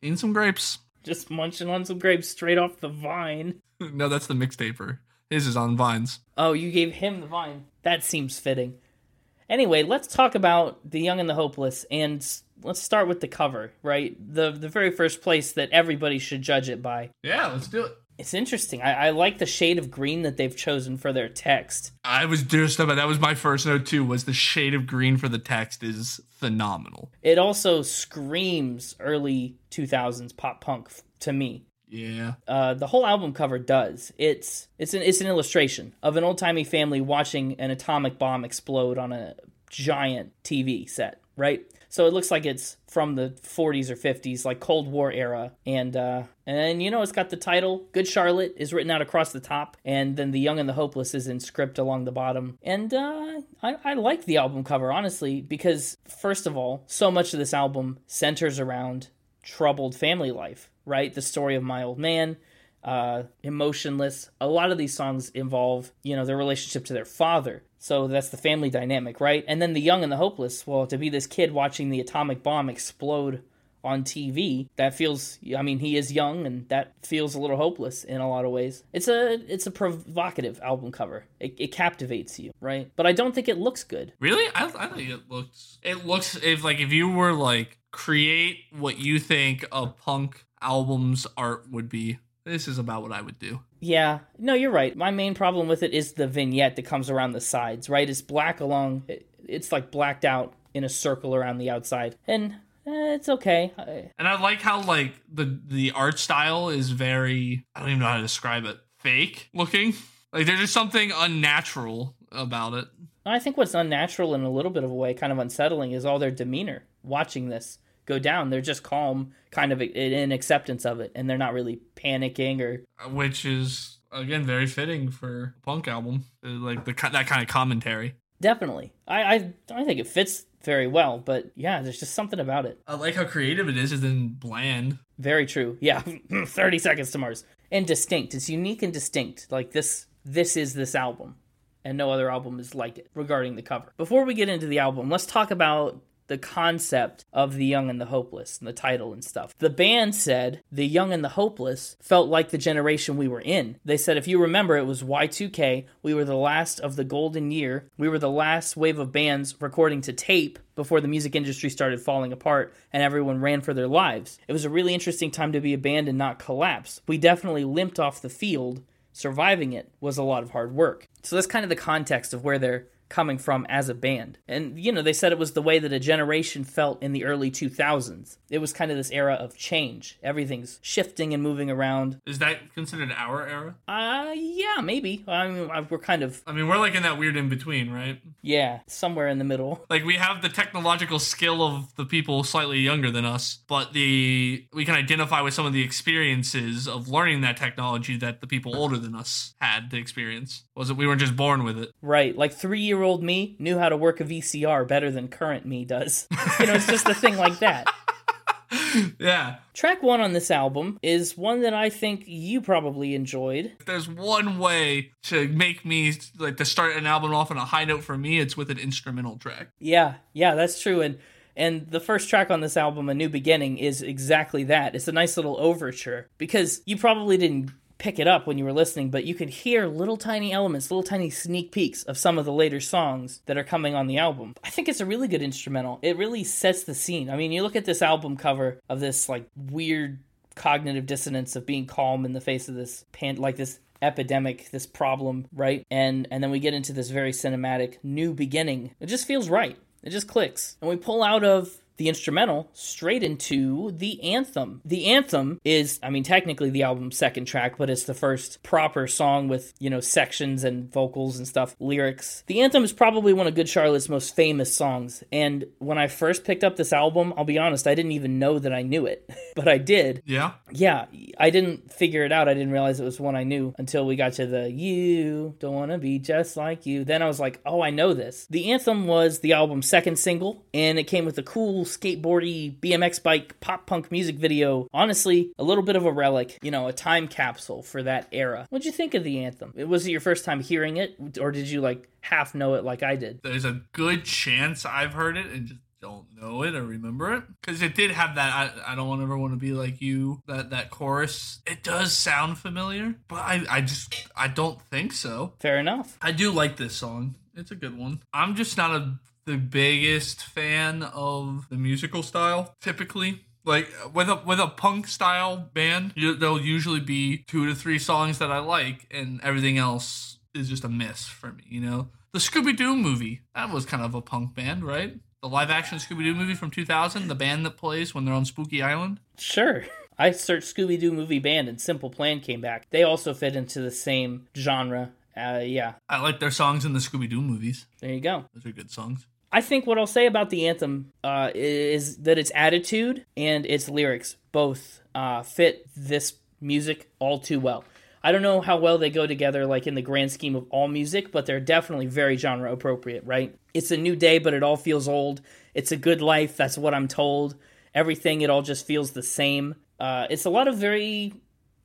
eating some grapes. Just munching on some grapes straight off the vine. no, that's the mixtaper. His is on vines. Oh, you gave him the vine. That seems fitting. Anyway, let's talk about The Young and the Hopeless and let's start with the cover, right? The the very first place that everybody should judge it by. Yeah, let's do it. It's interesting. I, I like the shade of green that they've chosen for their text. I was just about that was my first note too. Was the shade of green for the text is phenomenal. It also screams early 2000s pop punk f- to me. Yeah, Uh, the whole album cover does. It's it's an it's an illustration of an old timey family watching an atomic bomb explode on a giant TV set, right? So it looks like it's from the 40s or 50s, like Cold War era, and uh, and you know it's got the title "Good Charlotte" is written out across the top, and then "The Young and the Hopeless" is in script along the bottom. And uh, I, I like the album cover honestly because first of all, so much of this album centers around troubled family life, right? The story of my old man, uh, emotionless. A lot of these songs involve, you know, their relationship to their father. So that's the family dynamic, right? And then the young and the hopeless. Well, to be this kid watching the atomic bomb explode on TV, that feels. I mean, he is young, and that feels a little hopeless in a lot of ways. It's a it's a provocative album cover. It, it captivates you, right? But I don't think it looks good. really? I, I think it looks. It looks if like if you were like create what you think a punk album's art would be. This is about what I would do. Yeah, no, you're right. My main problem with it is the vignette that comes around the sides, right? It's black along, it's like blacked out in a circle around the outside. And eh, it's okay. I- And I like how like the the art style is very I don't even know how to describe it. Fake looking. Like there's just something unnatural about it. I think what's unnatural in a little bit of a way, kind of unsettling, is all their demeanor watching this go down. They're just calm, kind of in acceptance of it, and they're not really panicking or which is again very fitting for a punk album, Uh, like the that kind of commentary. definitely. I I, I think it fits very well, but yeah, there's just something about it. I like how creative it is, and then bland. Very true. Yeah, 30 seconds to Mars. And distinct. It's unique and distinct. Like this this is this album. And no other album is like it regarding the cover. Before we get into the album, let's talk about the concept of The Young and the Hopeless and the title and stuff. The band said The Young and the Hopeless felt like the generation we were in. They said, if you remember, it was Y2K. We were the last of the golden year. We were the last wave of bands recording to tape before the music industry started falling apart and everyone ran for their lives. It was a really interesting time to be a band and not collapse. We definitely limped off the field. Surviving it was a lot of hard work. So that's kind of the context of where they're coming from as a band. And, you know, they said it was the way that a generation felt in the early 2000s. It was kind of this era of change. Everything's shifting and moving around. Is that considered our era? Uh, yeah, maybe. I mean, we're kind of. I mean, we're like in that weird in between, right? Yeah, somewhere in the middle. Like we have the technological skill of the people slightly younger than us, but the we can identify with some of the experiences of learning that technology that the people older than us had to experience. Was it we weren't just born with it? Right. Like three year year old me knew how to work a VCR better than current me does. You know, it's just a thing like that. yeah. Track one on this album is one that I think you probably enjoyed. If there's one way to make me like to start an album off on a high note for me, it's with an instrumental track. Yeah, yeah, that's true. And and the first track on this album, A New Beginning, is exactly that. It's a nice little overture because you probably didn't pick it up when you were listening, but you could hear little tiny elements, little tiny sneak peeks of some of the later songs that are coming on the album. I think it's a really good instrumental. It really sets the scene. I mean, you look at this album cover of this like weird cognitive dissonance of being calm in the face of this pan like this epidemic this problem right and and then we get into this very cinematic new beginning it just feels right it just clicks and we pull out of the instrumental straight into the anthem. The anthem is, I mean, technically the album's second track, but it's the first proper song with, you know, sections and vocals and stuff, lyrics. The anthem is probably one of Good Charlotte's most famous songs. And when I first picked up this album, I'll be honest, I didn't even know that I knew it, but I did. Yeah. Yeah. I didn't figure it out. I didn't realize it was one I knew until we got to the You Don't Wanna Be Just Like You. Then I was like, oh, I know this. The anthem was the album's second single, and it came with a cool skateboardy BMX bike pop punk music video. Honestly, a little bit of a relic, you know, a time capsule for that era. What'd you think of the anthem? Was it your first time hearing it, or did you like half know it like I did? There's a good chance I've heard it and just don't know it or remember it because it did have that I, I don't ever want to be like you that that chorus it does sound familiar but I, I just I don't think so fair enough I do like this song it's a good one I'm just not a the biggest fan of the musical style typically like with a with a punk style band you, there'll usually be two to three songs that i like and everything else is just a miss for me you know the scooby-doo movie that was kind of a punk band right the live action scooby-doo movie from 2000 the band that plays when they're on spooky island sure i searched scooby-doo movie band and simple plan came back they also fit into the same genre uh, yeah. I like their songs in the Scooby Doo movies. There you go. Those are good songs. I think what I'll say about the anthem uh, is that its attitude and its lyrics both uh, fit this music all too well. I don't know how well they go together, like in the grand scheme of all music, but they're definitely very genre appropriate, right? It's a new day, but it all feels old. It's a good life, that's what I'm told. Everything, it all just feels the same. Uh, it's a lot of very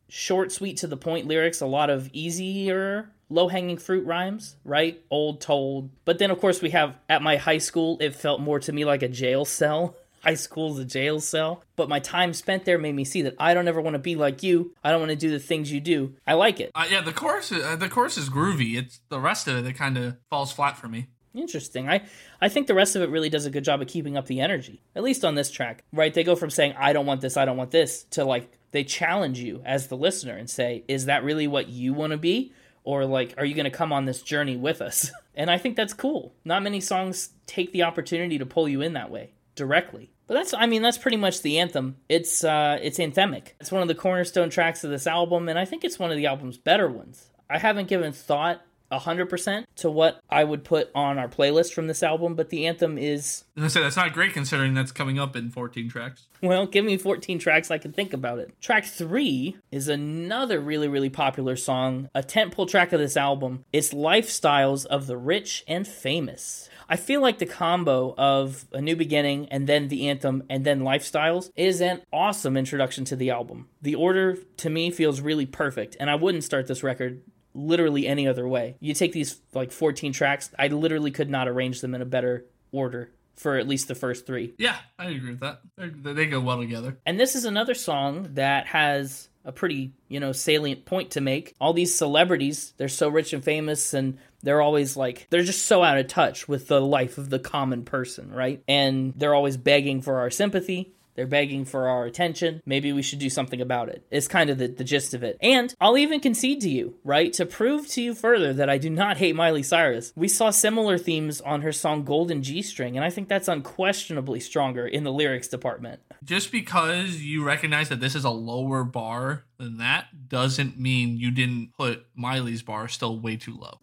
short, sweet, to the point lyrics, a lot of easier low hanging fruit rhymes, right? Old told. But then, of course, we have at my high school, it felt more to me like a jail cell. High school is a jail cell. But my time spent there made me see that I don't ever want to be like you. I don't want to do the things you do. I like it. Uh, yeah, the chorus, uh, the chorus is groovy. It's the rest of it that kind of falls flat for me. Interesting. I, I think the rest of it really does a good job of keeping up the energy, at least on this track, right? They go from saying, I don't want this, I don't want this, to like, they challenge you as the listener and say, Is that really what you want to be? Or like are you going to come on this journey with us? And i think that's cool. Not many songs take the opportunity to pull you in that way directly. But that's i mean that's pretty much the anthem. It's uh it's anthemic. It's one of the cornerstone tracks of this album and i think it's one of the album's better ones. I haven't given thought 100% to what I would put on our playlist from this album, but the anthem is. I say that's not great considering that's coming up in 14 tracks. Well, give me 14 tracks, I can think about it. Track three is another really, really popular song, a tentpole track of this album. It's Lifestyles of the Rich and Famous. I feel like the combo of A New Beginning and then the anthem and then Lifestyles is an awesome introduction to the album. The order to me feels really perfect, and I wouldn't start this record literally any other way. You take these like 14 tracks, I literally could not arrange them in a better order for at least the first three. Yeah, I agree with that. They're, they go well together. And this is another song that has a pretty, you know, salient point to make. All these celebrities, they're so rich and famous and they're always like they're just so out of touch with the life of the common person, right? And they're always begging for our sympathy. They're begging for our attention. Maybe we should do something about it. It's kind of the, the gist of it. And I'll even concede to you, right? To prove to you further that I do not hate Miley Cyrus, we saw similar themes on her song Golden G String, and I think that's unquestionably stronger in the lyrics department. Just because you recognize that this is a lower bar than that doesn't mean you didn't put Miley's bar still way too low.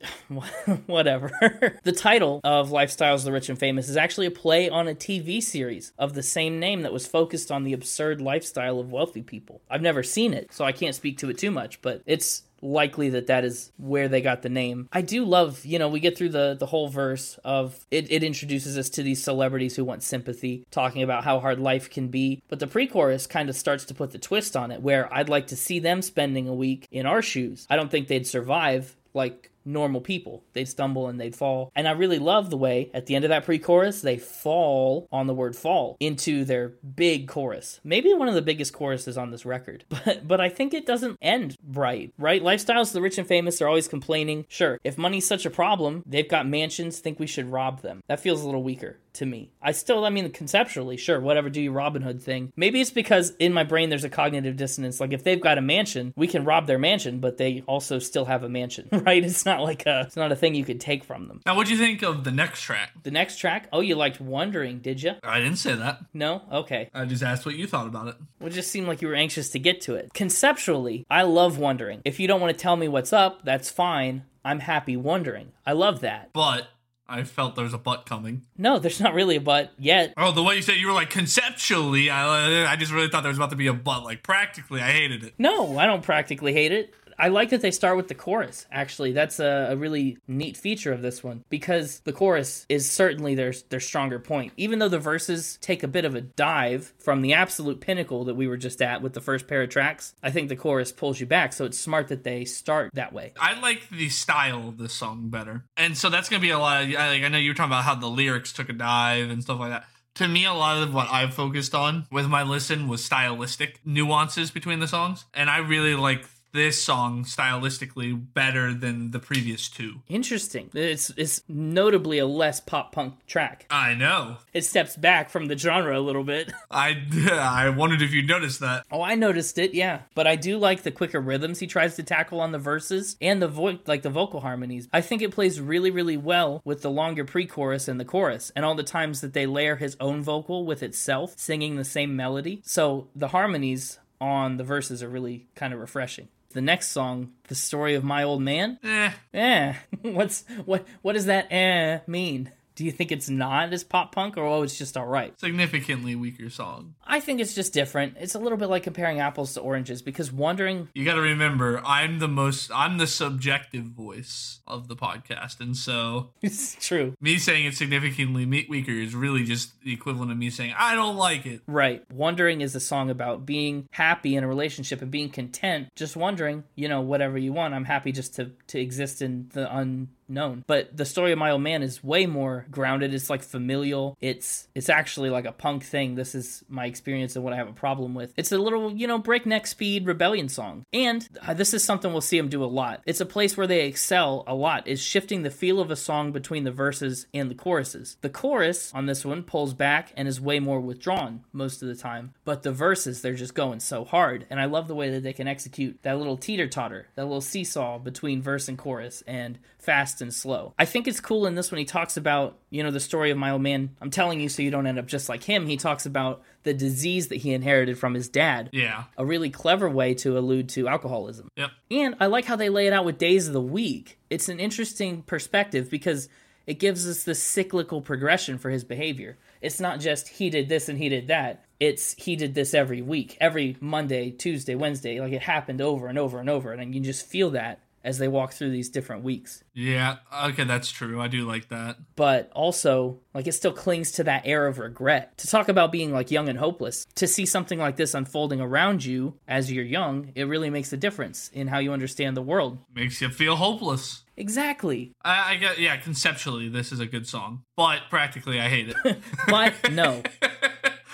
Whatever. the title of Lifestyles of the Rich and Famous is actually a play on a TV series of the same name that was focused on the absurd lifestyle of wealthy people. I've never seen it, so I can't speak to it too much, but it's likely that that is where they got the name. I do love, you know, we get through the the whole verse of it, it introduces us to these celebrities who want sympathy, talking about how hard life can be. But the pre-chorus kind of starts to put the twist on it, where I'd like to see them spending a week in our shoes. I don't think they'd survive like normal people. They'd stumble and they'd fall. And I really love the way at the end of that pre chorus, they fall on the word fall into their big chorus. Maybe one of the biggest choruses on this record. But but I think it doesn't end right, right? Lifestyles, of the rich and famous are always complaining. Sure, if money's such a problem, they've got mansions, think we should rob them. That feels a little weaker to me. I still, I mean, conceptually, sure, whatever, do your Robin Hood thing. Maybe it's because in my brain there's a cognitive dissonance. Like if they've got a mansion, we can rob their mansion, but they also still have a mansion, right? It's not like a, it's not a thing you could take from them. Now, what do you think of the next track? The next track? Oh, you liked Wondering, did you? I didn't say that. No? Okay. I just asked what you thought about it. Well, it just seemed like you were anxious to get to it. Conceptually, I love Wondering. If you don't want to tell me what's up, that's fine. I'm happy wondering. I love that. But I felt there was a butt coming. No, there's not really a butt yet. Oh, the way you said you were like conceptually, I, I just really thought there was about to be a butt. Like practically, I hated it. No, I don't practically hate it. I like that they start with the chorus. Actually, that's a, a, really neat feature of this one because the chorus is certainly their their stronger point. Even though the verses take a bit of a dive from the absolute pinnacle that we were just at with the first pair of tracks, I think the chorus pulls you back. So it's smart that they start that way. I like the style of this song better, and so that's gonna be a lot. Of, like I know you were talking about how the lyrics took a dive and stuff like that to me, a lot of what I focused on with my listen was stylistic nuances between the songs. And I really like this song stylistically better than the previous two. Interesting. It's it's notably a less pop punk track. I know. It steps back from the genre a little bit. I I wondered if you noticed that. Oh, I noticed it. Yeah, but I do like the quicker rhythms he tries to tackle on the verses and the voice, like the vocal harmonies. I think it plays really really well with the longer pre-chorus and the chorus, and all the times that they layer his own vocal with itself, singing the same melody. So the harmonies on the verses are really kind of refreshing the next song, "The Story of My Old Man." Eh, eh. What's what? What does that eh mean? Do you think it's not as pop punk, or oh, it's just all right? Significantly weaker song. I think it's just different. It's a little bit like comparing apples to oranges because wondering. You got to remember, I'm the most, I'm the subjective voice of the podcast, and so it's true. Me saying it's significantly weaker is really just the equivalent of me saying I don't like it. Right. Wondering is a song about being happy in a relationship and being content. Just wondering, you know, whatever you want. I'm happy just to to exist in the un known. But the story of my old man is way more grounded. It's like familial. It's it's actually like a punk thing. This is my experience and what I have a problem with. It's a little, you know, breakneck speed rebellion song. And uh, this is something we'll see them do a lot. It's a place where they excel a lot is shifting the feel of a song between the verses and the choruses. The chorus on this one pulls back and is way more withdrawn most of the time. But the verses, they're just going so hard. And I love the way that they can execute that little teeter totter, that little seesaw between verse and chorus and fast and slow. I think it's cool in this when he talks about, you know, the story of my old man. I'm telling you so you don't end up just like him. He talks about the disease that he inherited from his dad. Yeah. A really clever way to allude to alcoholism. Yep. And I like how they lay it out with days of the week. It's an interesting perspective because it gives us the cyclical progression for his behavior. It's not just he did this and he did that. It's he did this every week, every Monday, Tuesday, Wednesday. Like it happened over and over and over. And you just feel that as they walk through these different weeks. Yeah, okay, that's true. I do like that. But also, like, it still clings to that air of regret. To talk about being like young and hopeless, to see something like this unfolding around you as you're young, it really makes a difference in how you understand the world. Makes you feel hopeless. Exactly. I, I get, yeah, conceptually, this is a good song, but practically, I hate it. But no.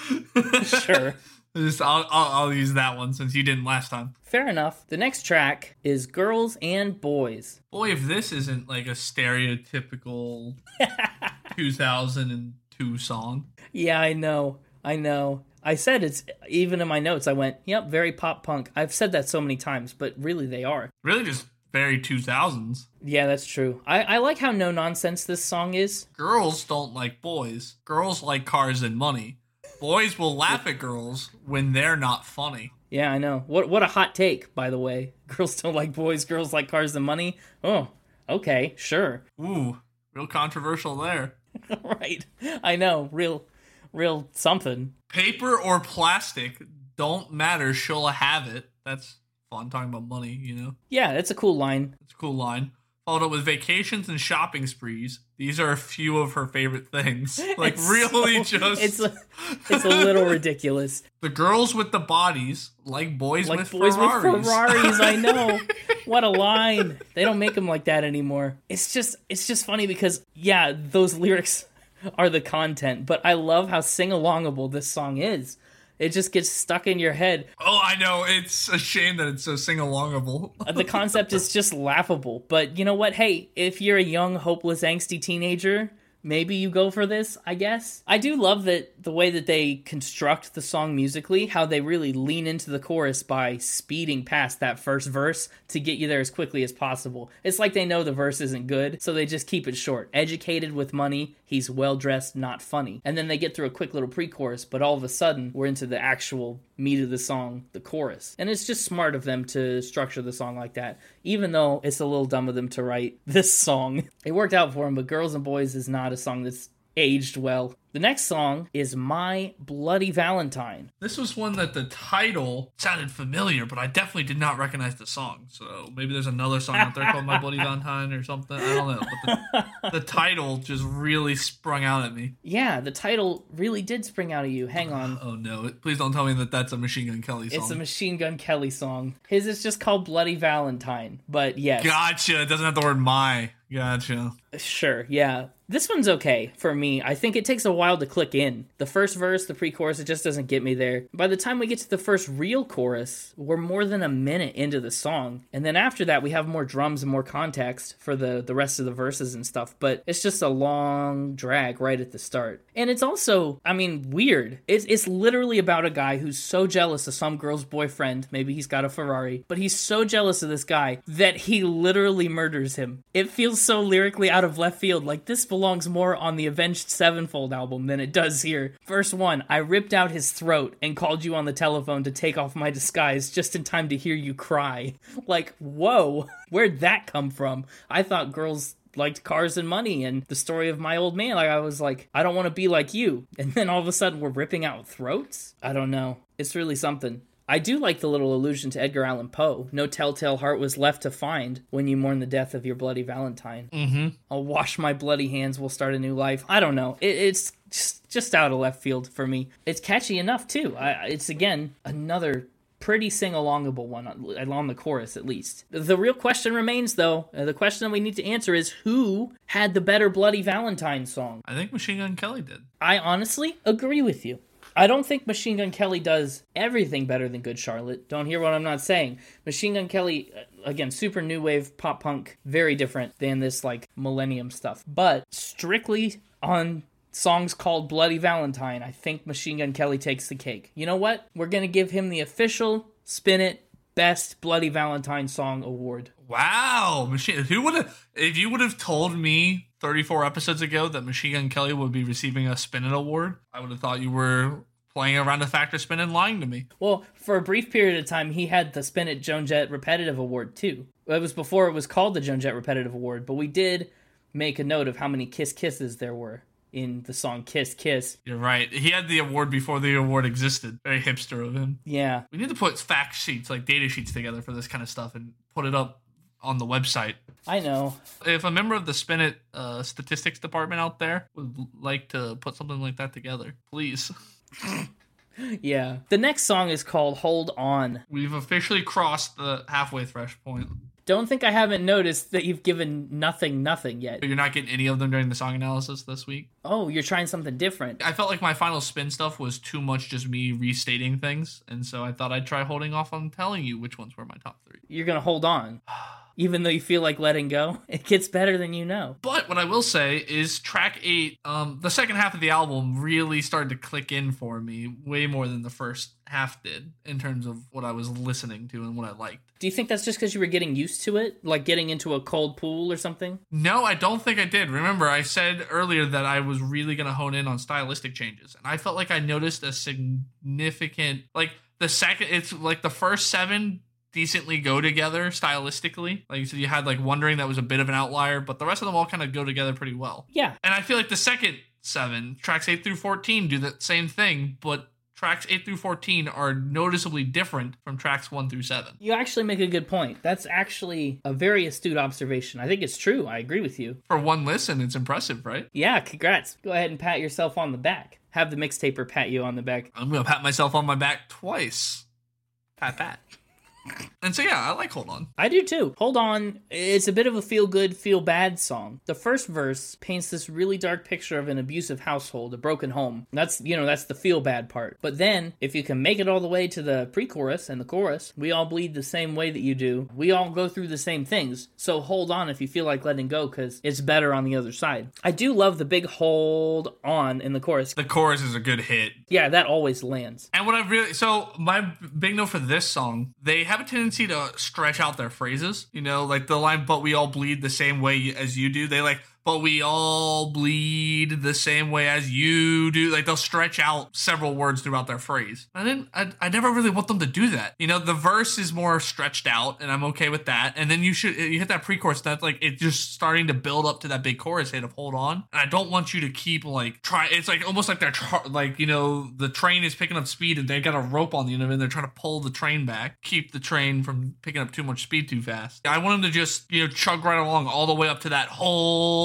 sure. Just, I'll, I'll, I'll use that one since you didn't last time. Fair enough. The next track is Girls and Boys. Boy, if this isn't like a stereotypical 2002 song. Yeah, I know. I know. I said it's even in my notes. I went, "Yep, very pop punk." I've said that so many times, but really they are. Really, just very 2000s. Yeah, that's true. I, I like how no nonsense this song is. Girls don't like boys. Girls like cars and money. Boys will laugh at girls when they're not funny. Yeah, I know. What what a hot take, by the way. Girls don't like boys. Girls like cars and money. Oh, okay, sure. Ooh, real controversial there. right. I know. Real, real something. Paper or plastic don't matter. She'll have it. That's fun. Talking about money, you know. Yeah, it's a cool line. It's a cool line. Followed up with vacations and shopping sprees. These are a few of her favorite things. Like It's really, so- just it's a, it's a little ridiculous. the girls with the bodies like boys Like with boys Ferraris. with Ferraris. I know. What a line. They don't make them like that anymore. It's just it's just funny because yeah, those lyrics are the content, but I love how sing alongable this song is. It just gets stuck in your head. oh, I know. It's a shame that it's so sing alongable. Uh, the concept is just laughable. But you know what? Hey, if you're a young, hopeless, angsty teenager, maybe you go for this, I guess. I do love that the way that they construct the song musically, how they really lean into the chorus by speeding past that first verse to get you there as quickly as possible. It's like they know the verse isn't good, so they just keep it short. Educated with money, he's well dressed, not funny. And then they get through a quick little pre chorus, but all of a sudden, we're into the actual meat of the song, the chorus. And it's just smart of them to structure the song like that, even though it's a little dumb of them to write this song. It worked out for them, but Girls and Boys is not a song that's aged well. The next song is My Bloody Valentine. This was one that the title sounded familiar, but I definitely did not recognize the song. So maybe there's another song out there called My Bloody Valentine or something. I don't know. But the, the title just really sprung out at me. Yeah, the title really did spring out of you. Hang on. Oh no! Please don't tell me that that's a Machine Gun Kelly song. It's a Machine Gun Kelly song. His is just called Bloody Valentine. But yes. Gotcha. It doesn't have the word my. Gotcha. Sure, yeah. This one's okay for me. I think it takes a while to click in. The first verse, the pre chorus, it just doesn't get me there. By the time we get to the first real chorus, we're more than a minute into the song. And then after that, we have more drums and more context for the, the rest of the verses and stuff. But it's just a long drag right at the start. And it's also, I mean, weird. It's, it's literally about a guy who's so jealous of some girl's boyfriend. Maybe he's got a Ferrari, but he's so jealous of this guy that he literally murders him. It feels so lyrically out of left field. Like this belongs more on the Avenged Sevenfold album than it does here. Verse 1 I ripped out his throat and called you on the telephone to take off my disguise just in time to hear you cry. Like, whoa, where'd that come from? I thought girls liked cars and money and the story of my old man. Like, I was like, I don't want to be like you. And then all of a sudden, we're ripping out throats? I don't know. It's really something. I do like the little allusion to Edgar Allan Poe. No telltale heart was left to find when you mourn the death of your bloody Valentine. Mm-hmm. I'll wash my bloody hands, we'll start a new life. I don't know. It, it's just, just out of left field for me. It's catchy enough, too. I, it's, again, another pretty sing alongable one, along the chorus at least. The real question remains, though. Uh, the question that we need to answer is who had the better Bloody Valentine song? I think Machine Gun Kelly did. I honestly agree with you. I don't think Machine Gun Kelly does everything better than Good Charlotte. Don't hear what I'm not saying. Machine Gun Kelly, uh, again, super new wave pop punk, very different than this like millennium stuff. But strictly on songs called Bloody Valentine, I think Machine Gun Kelly takes the cake. You know what? We're going to give him the official Spin It Best Bloody Valentine Song Award. Wow, Machine. Who would have? If you would have told me 34 episodes ago that Machine Gun Kelly would be receiving a Spin It award, I would have thought you were playing around the factor spin and lying to me. Well, for a brief period of time, he had the Spin It Joan Jett Repetitive Award too. It was before it was called the Joan Jett Repetitive Award, but we did make a note of how many kiss kisses there were in the song Kiss Kiss. You're right. He had the award before the award existed. Very hipster of him. Yeah. We need to put fact sheets, like data sheets together for this kind of stuff and put it up on the website. I know. If a member of the Spin It uh, statistics department out there would like to put something like that together, please. Yeah. The next song is called Hold On. We've officially crossed the halfway thresh point. Don't think I haven't noticed that you've given nothing nothing yet. You're not getting any of them during the song analysis this week. Oh, you're trying something different. I felt like my final spin stuff was too much just me restating things, and so I thought I'd try holding off on telling you which ones were my top three. You're going to hold on. Even though you feel like letting go, it gets better than you know. But what I will say is track eight, um, the second half of the album really started to click in for me way more than the first half did in terms of what I was listening to and what I liked. Do you think that's just because you were getting used to it? Like getting into a cold pool or something? No, I don't think I did. Remember, I said earlier that I was really going to hone in on stylistic changes, and I felt like I noticed a significant, like the second, it's like the first seven decently go together stylistically. Like you said, you had like Wondering that was a bit of an outlier, but the rest of them all kind of go together pretty well. Yeah. And I feel like the second seven, tracks eight through 14, do that same thing, but tracks 8 through 14 are noticeably different from tracks 1 through 7. You actually make a good point. That's actually a very astute observation. I think it's true. I agree with you. For one listen, it's impressive, right? Yeah, congrats. Go ahead and pat yourself on the back. Have the mixtaper pat you on the back. I'm going to pat myself on my back twice. Pat, pat. And so yeah, I like Hold On. I do too. Hold on. It's a bit of a feel good, feel bad song. The first verse paints this really dark picture of an abusive household, a broken home. That's you know, that's the feel bad part. But then if you can make it all the way to the pre-chorus and the chorus, we all bleed the same way that you do. We all go through the same things. So hold on if you feel like letting go cuz it's better on the other side. I do love the big hold on in the chorus. The chorus is a good hit. Yeah, that always lands. And what I really so my big note for this song, they have a tendency to stretch out their phrases. You know, like the line "But we all bleed the same way as you do." They like but we all bleed the same way as you do. Like they'll stretch out several words throughout their phrase. I didn't. I, I never really want them to do that. You know, the verse is more stretched out, and I'm okay with that. And then you should you hit that pre-chorus. That's like it's just starting to build up to that big chorus hit of "Hold On." And I don't want you to keep like try. It's like almost like they're tr- like you know the train is picking up speed, and they got a rope on the end of it. and They're trying to pull the train back, keep the train from picking up too much speed too fast. I want them to just you know chug right along all the way up to that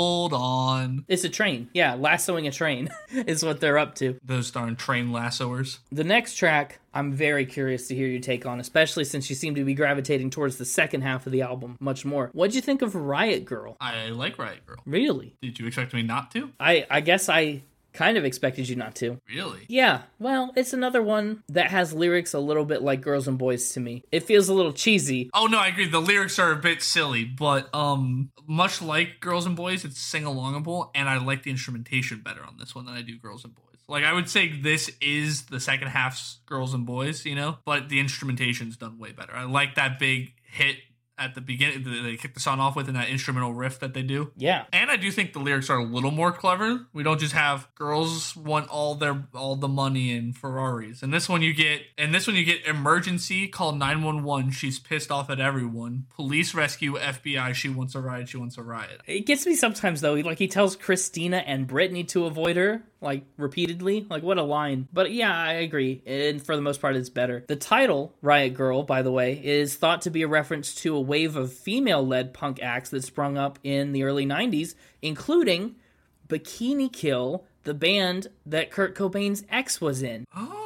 hold on. It's a train. Yeah, lassoing a train is what they're up to. Those darn train lassoers. The next track, I'm very curious to hear your take on, especially since you seem to be gravitating towards the second half of the album much more. What'd you think of Riot Girl? I like Riot Girl. Really? Did you expect me not to? I I guess I kind of expected you not to. Really? Yeah, well, it's another one that has lyrics a little bit like Girls and Boys to me. It feels a little cheesy. Oh no, I agree. The lyrics are a bit silly, but um, much like Girls and Boys, it's sing alongable, and I like the instrumentation better on this one than I do Girls and Boys. Like I would say, this is the second half's Girls and Boys, you know, but the instrumentation's done way better. I like that big hit at the beginning that they kick the song off with in that instrumental riff that they do. Yeah. And I do think the lyrics are a little more clever. We don't just have girls want all their all the money in Ferraris. And this one you get and this one you get emergency call 911. She's pissed off at everyone. Police rescue FBI. She wants a ride. She wants a riot. It gets me sometimes though. Like he tells Christina and Britney to avoid her, like repeatedly. Like what a line. But yeah, I agree. And for the most part, it's better. The title, Riot Girl, by the way, is thought to be a reference to a wave of female led punk acts that sprung up in the early 90s, including Bikini Kill, the band that Kurt Cobain's ex was in. Oh.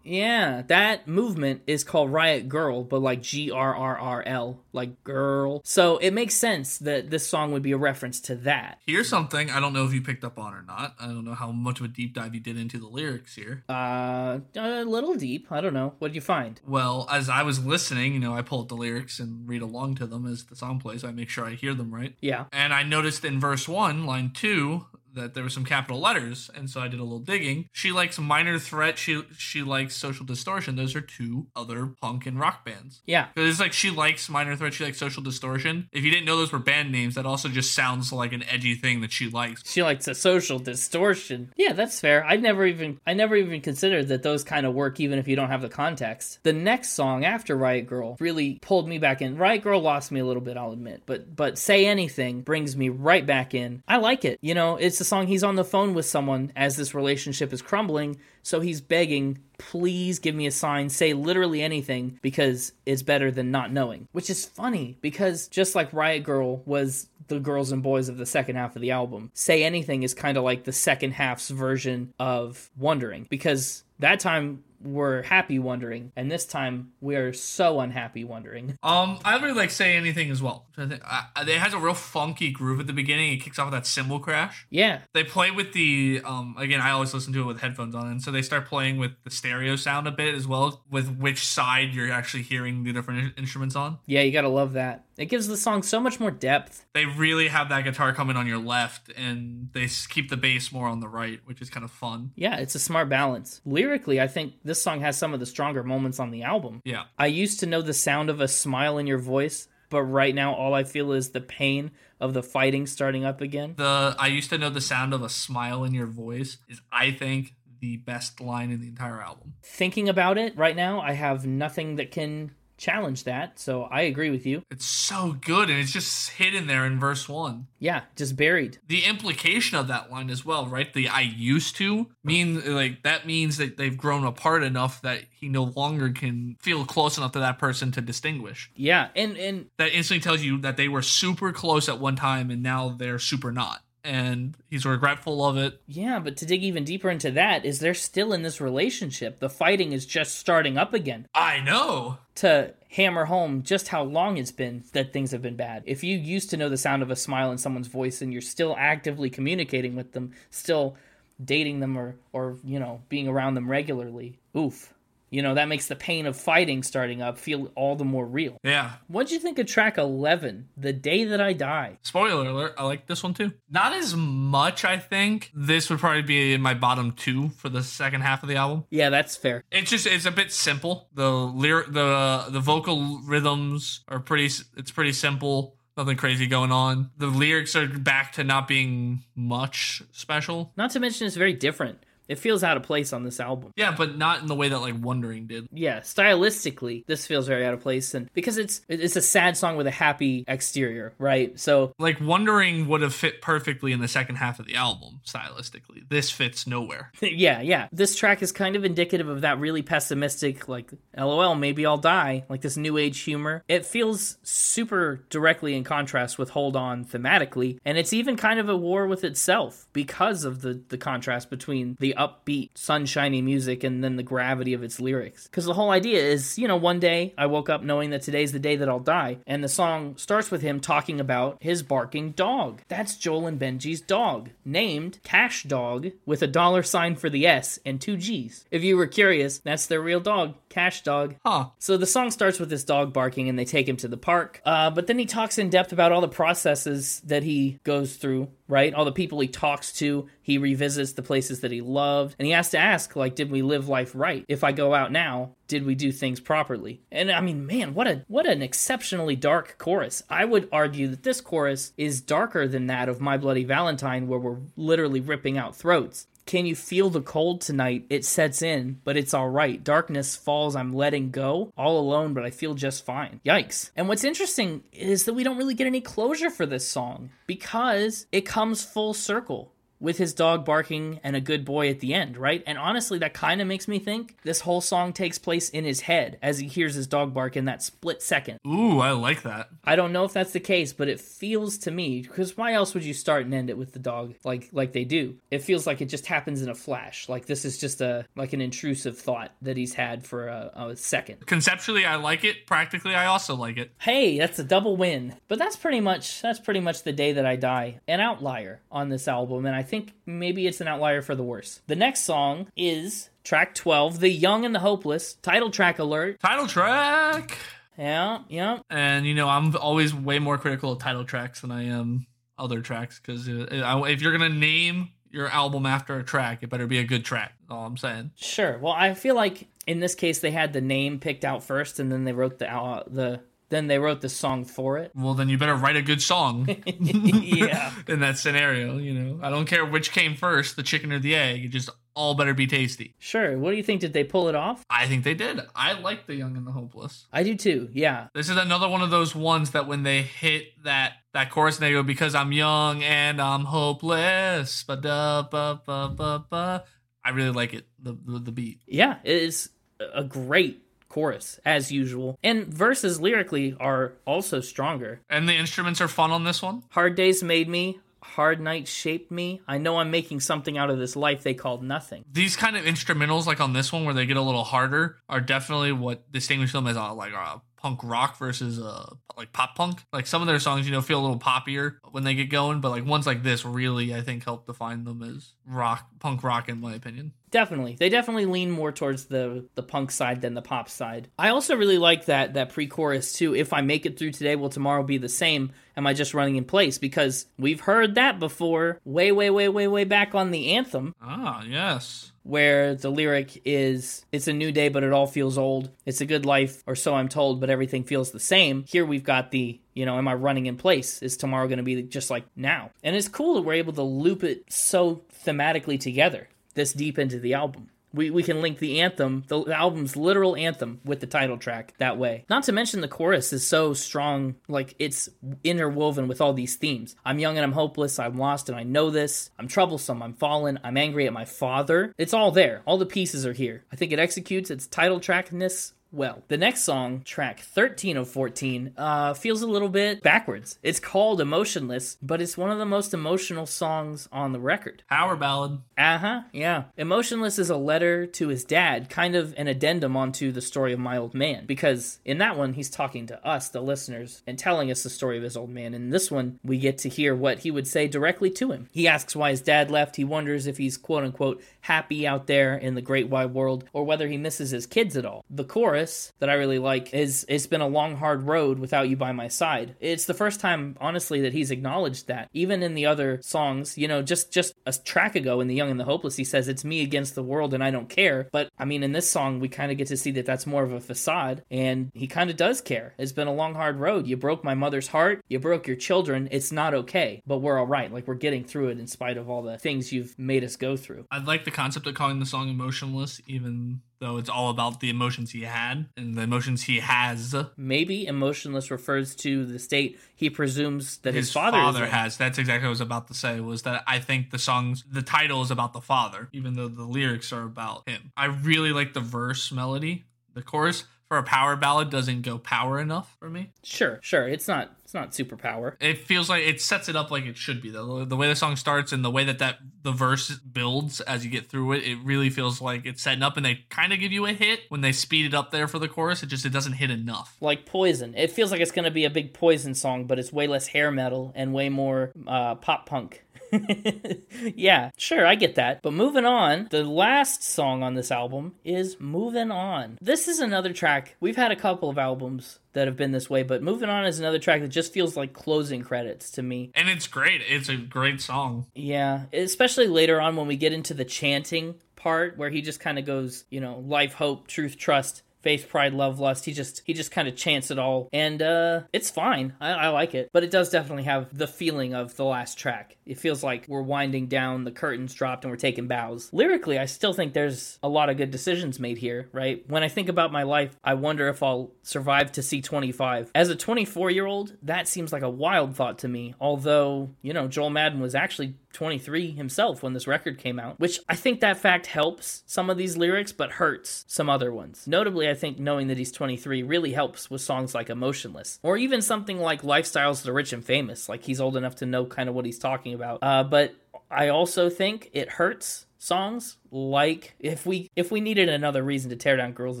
Yeah, that movement is called Riot Girl, but like G R R R L, like girl. So it makes sense that this song would be a reference to that. Here's something I don't know if you picked up on or not. I don't know how much of a deep dive you did into the lyrics here. Uh, a little deep. I don't know. What did you find? Well, as I was listening, you know, I pull up the lyrics and read along to them as the song plays. I make sure I hear them right. Yeah. And I noticed in verse one, line two, that there were some capital letters, and so I did a little digging. She likes Minor Threat. She she likes Social Distortion. Those are two other punk and rock bands. Yeah. It's like she likes Minor Threat. She likes Social Distortion. If you didn't know those were band names, that also just sounds like an edgy thing that she likes. She likes a social distortion. Yeah, that's fair. I never even I never even considered that those kind of work even if you don't have the context. The next song after Riot Girl really pulled me back in. Riot Girl lost me a little bit, I'll admit, but but Say Anything brings me right back in. I like it. You know, it's A song he's on the phone with someone as this relationship is crumbling, so he's begging, please give me a sign, say literally anything, because it's better than not knowing. Which is funny, because just like Riot Girl was the girls and boys of the second half of the album, Say Anything is kind of like the second half's version of Wondering, because that time we're happy wondering, and this time we are so unhappy wondering. Um, I don't really like say anything as well. I think it has a real funky groove at the beginning. It kicks off with that cymbal crash. Yeah, They play with the um again. I always listen to it with headphones on, and so they start playing with the stereo sound a bit as well, with which side you're actually hearing the different instruments on. yeah, you gotta love that. It gives the song so much more depth. They really have that guitar coming on your left, and they keep the bass more on the right, which is kind of fun. Yeah, it's a smart balance. Lyrically, I think this song has some of the stronger moments on the album. Yeah. I used to know the sound of a smile in your voice, but right now all I feel is the pain of the fighting starting up again. The I used to know the sound of a smile in your voice is I think the best line in the entire album. Thinking about it right now, I have nothing that can challenge that, so I agree with you. It's so good, and it's just hidden there in verse one. Yeah, just buried. The implication of that line as well, right? The I used to mean like that means that they've grown apart enough that he no longer can feel close enough to that person to distinguish. Yeah, and and That instantly tells you that they were super close at one time and now they're super not. And he's regretful of it. yeah, but to dig even deeper into that is they're still in this relationship. The fighting is just starting up again. I know. to hammer home just how long it's been that things have been bad. If you used to know the sound of a smile in someone's voice and you're still actively communicating with them, still dating them or or you know, being around them regularly, oof. You know, that makes the pain of fighting starting up feel all the more real. Yeah. What'd you think of track 11, The Day That I Die? Spoiler alert, I like this one too. Not as much, I think. This would probably be in my bottom two for the second half of the album. Yeah, that's fair. It's just it's a bit simple. The lyric the the vocal rhythms are pretty it's pretty simple. Nothing crazy going on. The lyrics are back to not being much special. Not to mention it's very different. It feels out of place on this album. Yeah, but not in the way that like Wondering did. yeah stylistically this feels very out of place and because it's it's a sad song with a happy exterior right so Like Wondering would have fit perfectly in the second half of the album stylistically. This fits nowhere. yeah yeah this track is kind of indicative of that really pessimistic like lol maybe i'll die like this new age humor it feels super directly in contrast with hold on thematically and it's even kind of a war with itself because of the the contrast between the upbeat sunshiny music and then the gravity of its lyrics. Because the whole idea is you know one day i woke up knowing that today's the day that i'll die and the song starts with him talking about his barking dog. That's joel and benji's dog named cash dog with a dollar sign for the s and two g's. If you were curious that's their real dog cash dog Huh. so the song starts with this dog barking and they take him to the park. Uh, but then he talks in depth about all the processes that he goes through, right? All the people he talks to. He revisits the places that he loved. And he has to ask, like, did we live life right? If I go out now, did we do things properly? And I mean, man, what a what an exceptionally dark chorus. I would argue that this chorus is darker than that of My Bloody Valentine, where we're literally ripping out throats. Can you feel the cold tonight? It sets in, but it's all right. Darkness falls, I'm letting go. All alone, but I feel just fine. Yikes. And what's interesting is that we don't really get any closure for this song because it comes full circle with his dog barking and a good boy at the end, right? And honestly, that kind of makes me think this whole song takes place in his head as he hears his dog bark in that split second. Ooh, I like that. I don't know if that's the case, but it feels to me because why else would you start and end it with the dog like like they do? It feels like it just happens in a flash. Like this is just a like an intrusive thought that he's had for a, a second. Conceptually, I like it. Practically, I also like it. Hey, that's a double win. But that's pretty much that's pretty much the day that I die. An outlier on this album, and I think maybe it's an outlier for the worse. The next song is track 12, The Young and the Hopeless, title track alert. Title track. Yeah, yeah. And you know, I'm always way more critical of title tracks than I am other tracks because if you're gonna name your album after a track, it better be a good track. That's all I'm saying. Sure. Well, I feel like in this case they had the name picked out first and then they wrote the uh, the then they wrote the song for it. Well, then you better write a good song. yeah. in that scenario, you know, I don't care which came first, the chicken or the egg. It just all better be tasty. Sure. What do you think? Did they pull it off? I think they did. I like the young and the hopeless. I do too. Yeah. This is another one of those ones that when they hit that that chorus and they go because I'm young and I'm hopeless, ba da ba ba ba ba. I really like it. The the, the beat. Yeah, it is a great chorus as usual. And verses lyrically are also stronger. And the instruments are fun on this one. Hard days made me, hard nights shaped me. I know I'm making something out of this life they called nothing. These kind of instrumentals, like on this one, where they get a little harder, are definitely what distinguish them as a, like a punk rock versus uh like pop punk. Like some of their songs, you know, feel a little poppier when they get going, but like ones like this really, I think, help define them as rock, punk rock, in my opinion. Definitely. They definitely lean more towards the the punk side than the pop side. I also really like that that pre-chorus too. If I make it through today, will tomorrow be the same? Am I just running in place? Because we've heard that before way way way way way back on the anthem. Ah, yes. Where the lyric is it's a new day but it all feels old. It's a good life or so I'm told but everything feels the same. Here we've got the you know, am I running in place? Is tomorrow going to be just like now? And it's cool that we're able to loop it so thematically together this deep into the album. We, we can link the anthem, the album's literal anthem, with the title track that way. Not to mention the chorus is so strong, like it's interwoven with all these themes. I'm young and I'm hopeless, I'm lost and I know this. I'm troublesome, I'm fallen, I'm angry at my father. It's all there. All the pieces are here. I think it executes its title trackness well. The next song, track 13 of 14, uh, feels a little bit backwards. It's called Emotionless, but it's one of the most emotional songs on the record. Power ballad. Uh huh, yeah. Emotionless is a letter to his dad, kind of an addendum onto the story of my old man, because in that one, he's talking to us, the listeners, and telling us the story of his old man. In this one, we get to hear what he would say directly to him. He asks why his dad left. He wonders if he's quote unquote happy out there in the great wide world, or whether he misses his kids at all. The chorus chorus that I really like is it's been a long hard road without you by my side. It's the first time honestly that he's acknowledged that. Even in the other songs, you know, just just a track ago in The Young and the Hopeless he says it's me against the world and I don't care. But I mean in this song we kind of get to see that that's more of a facade and he kind of does care. It's been a long hard road. You broke my mother's heart, you broke your children. It's not okay, but we're all right. Like we're getting through it in spite of all the things you've made us go through. I like the concept of calling the song emotionless even though it's all about the emotions he had and the emotions he has. Maybe emotionless refers to the state he presumes that his, his father, father has. That's exactly what I was about to say. Was that I think the song's the title is about the father, even though the lyrics are about him. I really like the verse melody. The chorus for a power ballad doesn't go power enough for me. Sure, sure. It's not it's not superpower. It feels like it sets it up like it should be though. The way the song starts and the way that that the verse builds as you get through it, it really feels like it's setting up and they kind of give you a hit when they speed it up there for the chorus. It just it doesn't hit enough. Like Poison. It feels like it's going to be a big Poison song, but it's way less hair metal and way more uh, pop punk. yeah, sure, I get that. But moving on, the last song on this album is Moving On. This is another track. We've had a couple of albums that have been this way, but Moving On is another track that just feels like closing credits to me. And it's great. It's a great song. Yeah, especially later on when we get into the chanting part where he just kind of goes, you know, life, hope, truth, trust faith pride love lust. He just he just kind of chants it all. And uh it's fine. I, I, like it. But it does definitely have the feeling of the last track. It feels like we're winding down the curtains dropped and we're taking bows. Lyrically i still think there's a lot of good decisions made here right? When i think about my life i wonder if i'll survive to see 25 as a 24 year old that seems like a wild thought to me. Although you know joel madden was actually 23 himself when this record came out, which I think that fact helps some of these lyrics but hurts some other ones. Notably, I think knowing that he's 23 really helps with songs like Emotionless or even something like Lifestyles of the Rich and Famous, like he's old enough to know kind of what he's talking about. Uh, but I also think it hurts songs like if we if we needed another reason to tear down girls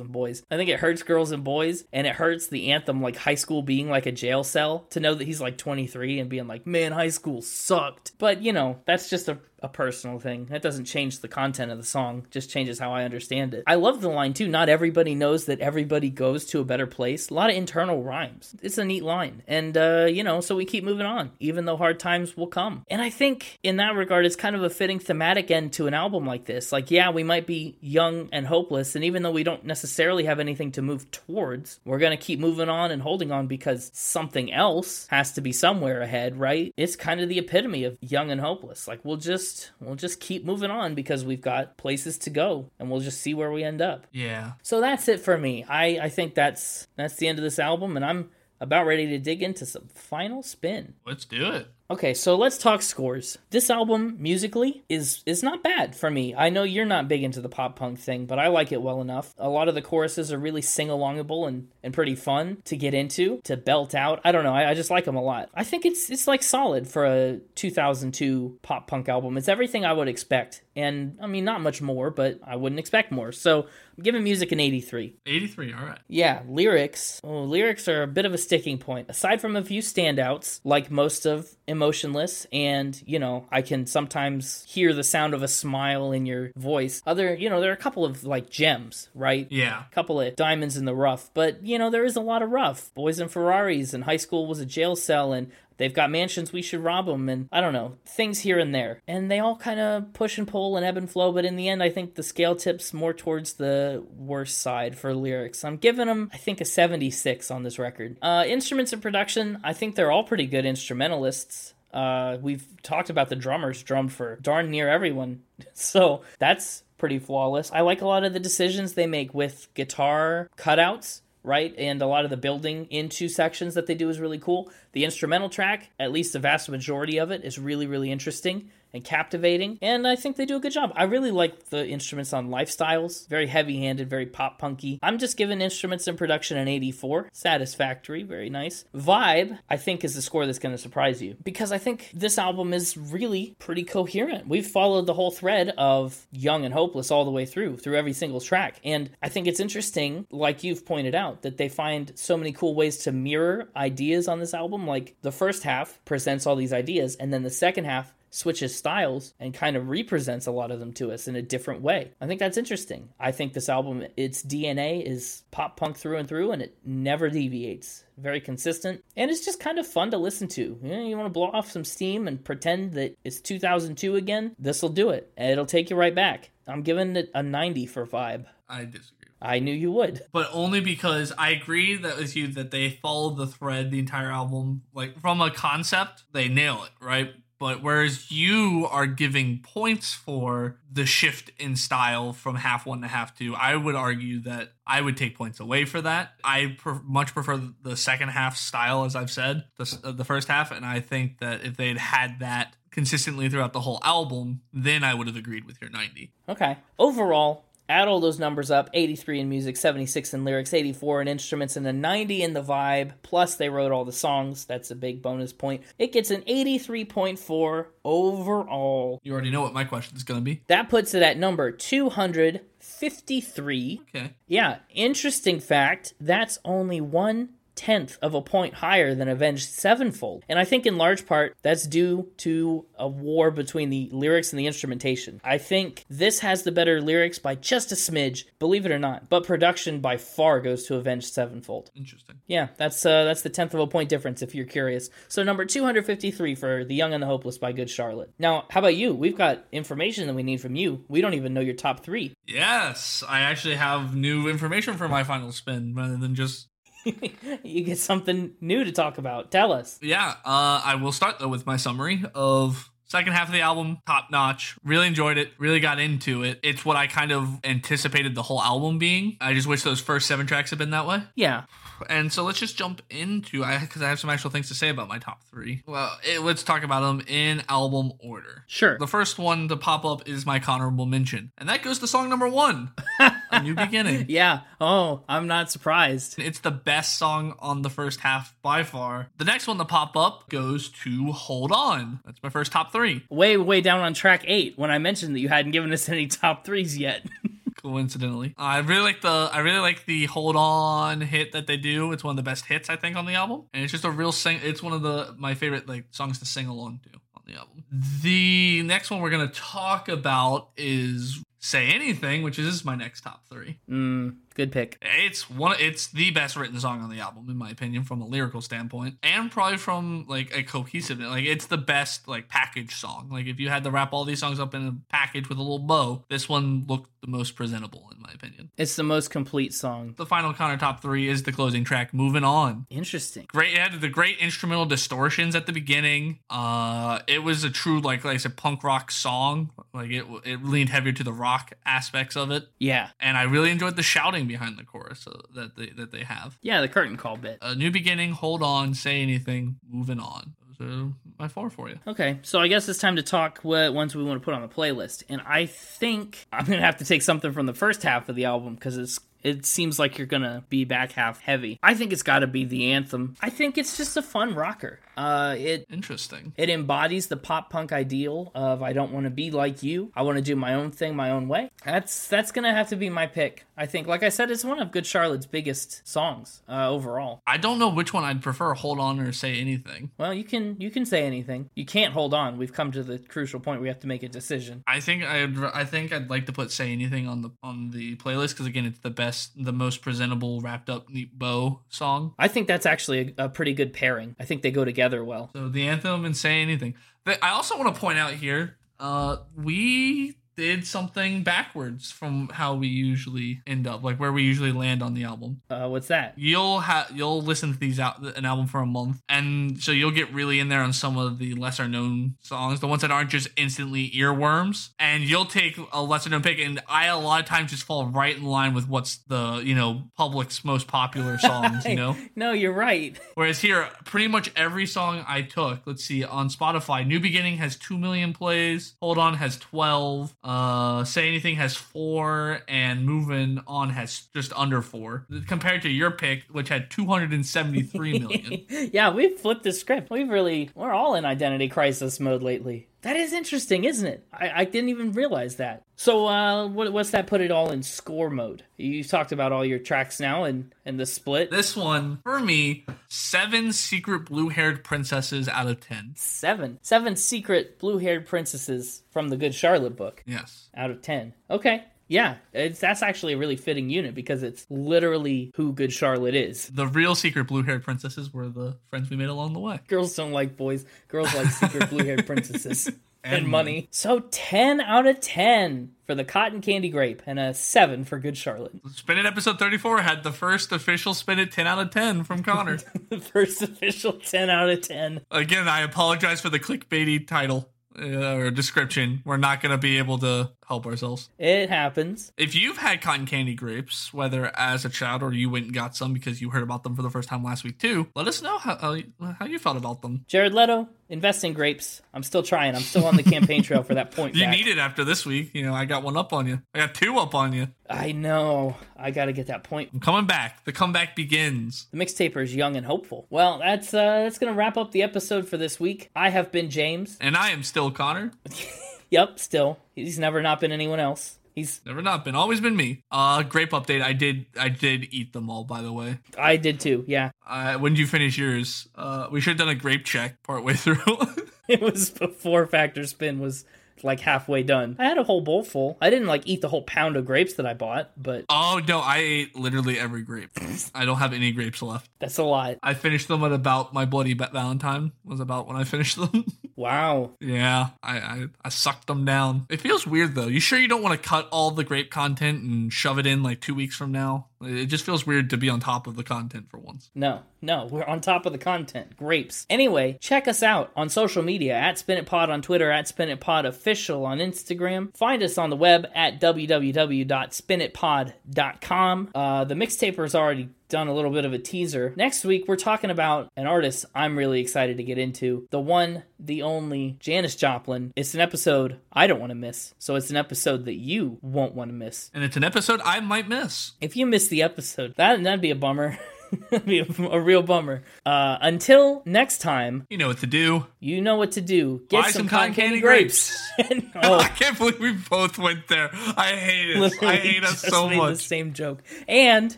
and boys i think it hurts girls and boys and it hurts the anthem like high school being like a jail cell to know that he's like 23 and being like man high school sucked. But you know that's just a, a personal thing. That doesn't change the content of the song just changes how i understand it. I love the line too not everybody knows that everybody goes to a better place. A lot of internal rhymes. It's a neat line. And uh you know so we keep moving on even though hard times will come. And i think in that regard it's kind of a fitting thematic end to an album album like this. Like, yeah, we might be young and hopeless, and even though we don't necessarily have anything to move towards, we're going to keep moving on and holding on because something else has to be somewhere ahead, right? It's kind of the epitome of young and hopeless. Like, we'll just we'll just keep moving on because we've got places to go and we'll just see where we end up. Yeah. So that's it for me. I I think that's that's the end of this album and I'm about ready to dig into some final spin. Let's do it. Okay, so let's talk scores. This album musically is is not bad for me. I know you're not big into the pop punk thing, but I like it well enough. A lot of the choruses are really sing alongable and, and pretty fun to get into, to belt out. I don't know, I, I just like them a lot. I think it's it's like solid for a 2002 pop punk album. It's everything I would expect, and I mean not much more, but I wouldn't expect more. So I'm giving music an 83. 83, all right. Yeah, lyrics. Oh, lyrics are a bit of a sticking point. Aside from a few standouts, like most of emotionless and you know i can sometimes hear the sound of a smile in your voice. Other you know there are a couple of like gems right? Yeah. a couple of diamonds in the rough but you know there is a lot of rough. Boys and ferraris and high school was a jail cell and They've got mansions, we should rob them, and I don't know, things here and there. And they all kind of push and pull and ebb and flow, but in the end, I think the scale tips more towards the worst side for lyrics. I'm giving them, I think, a 76 on this record. Uh, instruments and production, I think they're all pretty good instrumentalists. Uh, we've talked about the drummers drummed for darn near everyone, so that's pretty flawless. I like a lot of the decisions they make with guitar cutouts right? And a lot of the building into sections that they do is really cool. The instrumental track, at least the vast majority of it, is really, really interesting and captivating. And I think they do a good job. I really like the instruments on Lifestyles. Very heavy handed, very pop punky. I'm just giving instruments and production an 84. Satisfactory, very nice. Vibe, I think, is the score that's going to surprise you because I think this album is really pretty coherent. We've followed the whole thread of Young and Hopeless all the way through, through every single track. And I think it's interesting, like you've pointed out, that they find so many cool ways to mirror ideas on this album. Like the first half presents all these ideas, and then the second half switches styles and kind of represents a lot of them to us in a different way. I think that's interesting. I think this album, its DNA is pop punk through and through, and it never deviates. Very consistent, and it's just kind of fun to listen to. You, know, you want to blow off some steam and pretend that it's 2002 again? This will do it, and it'll take you right back. I'm giving it a 90 for vibe. I disagree. I knew you would. But only because I agree that with you that they follow the thread the entire album. Like from a concept, they nail it, right? But whereas you are giving points for the shift in style from half one to half two, I would argue that I would take points away for that. I pre- much prefer the second half style, as I've said, the, the first half. And I think that if they'd had that consistently throughout the whole album, then I would have agreed with your 90. Okay. Overall, add all those numbers up 83 in music 76 in lyrics 84 in instruments and a 90 in the vibe. Plus they wrote all the songs. That's a big bonus point. It gets an 83.4 overall. You already know what my question is going to be. that puts it at number 253 Okay. yeah interesting fact. That's only one tenth of a point higher than Avenged Sevenfold. And I think in large part that's due to a war between the lyrics and the instrumentation. I think this has the better lyrics by just a smidge, believe it or not, but production by far goes to Avenged Sevenfold. Interesting. Yeah, that's uh, that's the tenth of a point difference if you're curious. So number 253 for The Young and the Hopeless by Good Charlotte. Now, how about you? We've got information that we need from you. We don't even know your top three. Yes, I actually have new information for my final spin rather than just you get something new to talk about. Tell us. Yeah, uh, I will start though with my summary of second half of the album, top notch. Really enjoyed it. Really got into it. It's what I kind of anticipated the whole album being. I just wish those first seven tracks had been that way. Yeah. And so let's just jump into I because I have some actual things to say about my top three. Well, it, let's talk about them in album order. Sure. The first one to pop up is my honorable mention, and that goes to song number one, "A New Beginning." Yeah. Oh, I'm not surprised. It's the best song on the first half by far. The next one to pop up goes to Hold On. That's my first top three. Way, way down on track eight when I mentioned that you hadn't given us any top threes yet. Coincidentally, I really like the I really like the Hold On hit that they do. It's one of the best hits I think on the album, and it's just a real sing. It's one of the my favorite like songs to sing along to on the album. The next one we're gonna talk about is Say Anything, which is my next top three. Mm, Good pick. It's one. It's the best written song on the album, in my opinion, from a lyrical standpoint, and probably from like a cohesiveness. Like it's the best like package song. Like if you had to wrap all these songs up in a package with a little bow, this one looked the most presentable, in my opinion. It's the most complete song. The final Connor top three is the closing track. Moving on. Interesting. Great. It had the great instrumental distortions at the beginning. Uh, it was a true like like I said punk rock song. Like it it leaned heavier to the rock aspects of it, Yeah. and I really enjoyed the shouting behind the chorus uh, that they that they have. Yeah, the curtain call bit. A new beginning. Hold on. Say anything. Moving on. Those are my four for you. Okay, so I guess it's time to talk what ones we want to put on the playlist. And I think I'm gonna have to take something from the first half of the album because it's it seems like you're gonna be back half heavy. I think it's got to be the anthem. I think it's just a fun rocker. Uh, it Interesting. it embodies the pop punk ideal of I don't want to be like you. I want to do my own thing my own way. That's that's gonna have to be my pick. I think, like I said, it's one of Good Charlotte's biggest songs uh, overall. I don't know which one I'd prefer. Hold on or say anything. Well, you can you can say anything. You can't hold on. We've come to the crucial point. We have to make a decision. I think I'd I think I'd like to put say anything on the on the playlist because again it's the best the most presentable wrapped up neat bow song. I think that's actually a, a pretty good pairing. I think they go together well. So the anthem and say anything. But I also want to point out here, uh, we did something backwards from how we usually end up, like where we usually land on the album. Uh, what's that? You'll have you'll listen to these out an album for a month, and so you'll get really in there on some of the lesser known songs, the ones that aren't just instantly earworms, and you'll take a lesser known pick. And I a lot of times just fall right in line with what's the you know public's most popular songs, you know. No, you're right. Whereas here, pretty much every song I took, let's see, on Spotify, New Beginning has 2 million plays, Hold On has 12, uh, Say Anything has 4, and Moving On has just under 4. Compared to your pick, which had 273 million. yeah, we've flipped the script. We've really we're all in identity crisis mode lately. That is interesting, isn't it? I, I didn't even realize that. So, uh, what, what's that? Put it all in score mode. You talked about all your tracks now and and the split. this one, for me, 7 secret blue haired princesses out of 10. Seven, seven secret blue-haired princesses from the Good Charlotte book. Yes. out of 10. Okay. Yeah, it's that's actually a really fitting unit because it's literally who Good Charlotte is. The real secret blue haired princesses were the friends we made along the way. Girls don't like boys. Girls like secret blue-haired princesses and, And money. So 10 out of 10 for the cotton candy grape and a 7 for Good Charlotte. Spin It episode 34 had the first official Spin It 10 out of 10 from Connor. The first official 10 out of 10. Again, I apologize for the clickbaity title uh, or description. We're not going to be able to help ourselves. It happens. If you've had cotton candy grapes, whether as a child or you went and got some because you heard about them for the first time last week too, let us know how how you, how you felt about them. Jared Leto, invest in grapes. I'm still trying. I'm still on the campaign trail for that point You back. need it after this week. You know, I got one up on you. I got two up on you. I know. I got to get that point I'm coming back. The comeback begins. The mixtaper is young and hopeful. Well, that's uh, that's gonna wrap up the episode for this week. I have been James. And I am still Connor. Yep, still he's never not been anyone else. He's Never not been. Always been me. Uh, grape update. I did. I did eat them all. By the way. I did too. Yeah, Uh, when did you finish yours? Uh, we should have done a grape check partway through. it was before Factor Spin was like halfway done. I had a whole bowl full. I didn't like eat the whole pound of grapes that I bought, but oh no, I ate literally every grape. I don't have any grapes left. that's a lot. I finished them at about my bloody Valentine was about when I finished them. Wow. yeah, I, I I sucked them down. It feels weird though. You sure you don't want to cut all the grape content and shove it in like two weeks from now? It just feels weird to be on top of the content for once. No, no, we're on top of the content. Grapes. Anyway, check us out on social media at Spin It Pod on Twitter, at Spin It Pod Official on Instagram. Find us on the web at www.spinitpod.com. Uh, the mixtaper's already done a little bit of a teaser. Next week, we're talking about an artist I'm really excited to get into. The one, the only, Janis Joplin. It's an episode I don't want to miss. So it's an episode that you won't want to miss. And it's an episode I might miss. If you miss the episode, that, that'd be a bummer. that'd be a, a real bummer. Uh, until next time, You know what to do. you know what to do. Get Buy some, some cotton candy, candy grapes. And- I oh, can't believe we both went there. I hate it. I hate us so made The much. same joke. And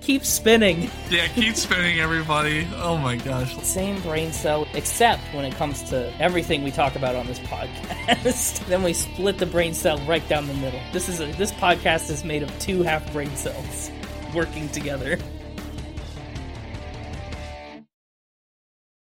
keep spinning. Yeah, keep spinning, everybody. Oh my gosh. Same brain cell, except when it comes to everything we talk about on this podcast. then we split the brain cell right down the middle. This is a, this podcast is made of two half brain cells. working together.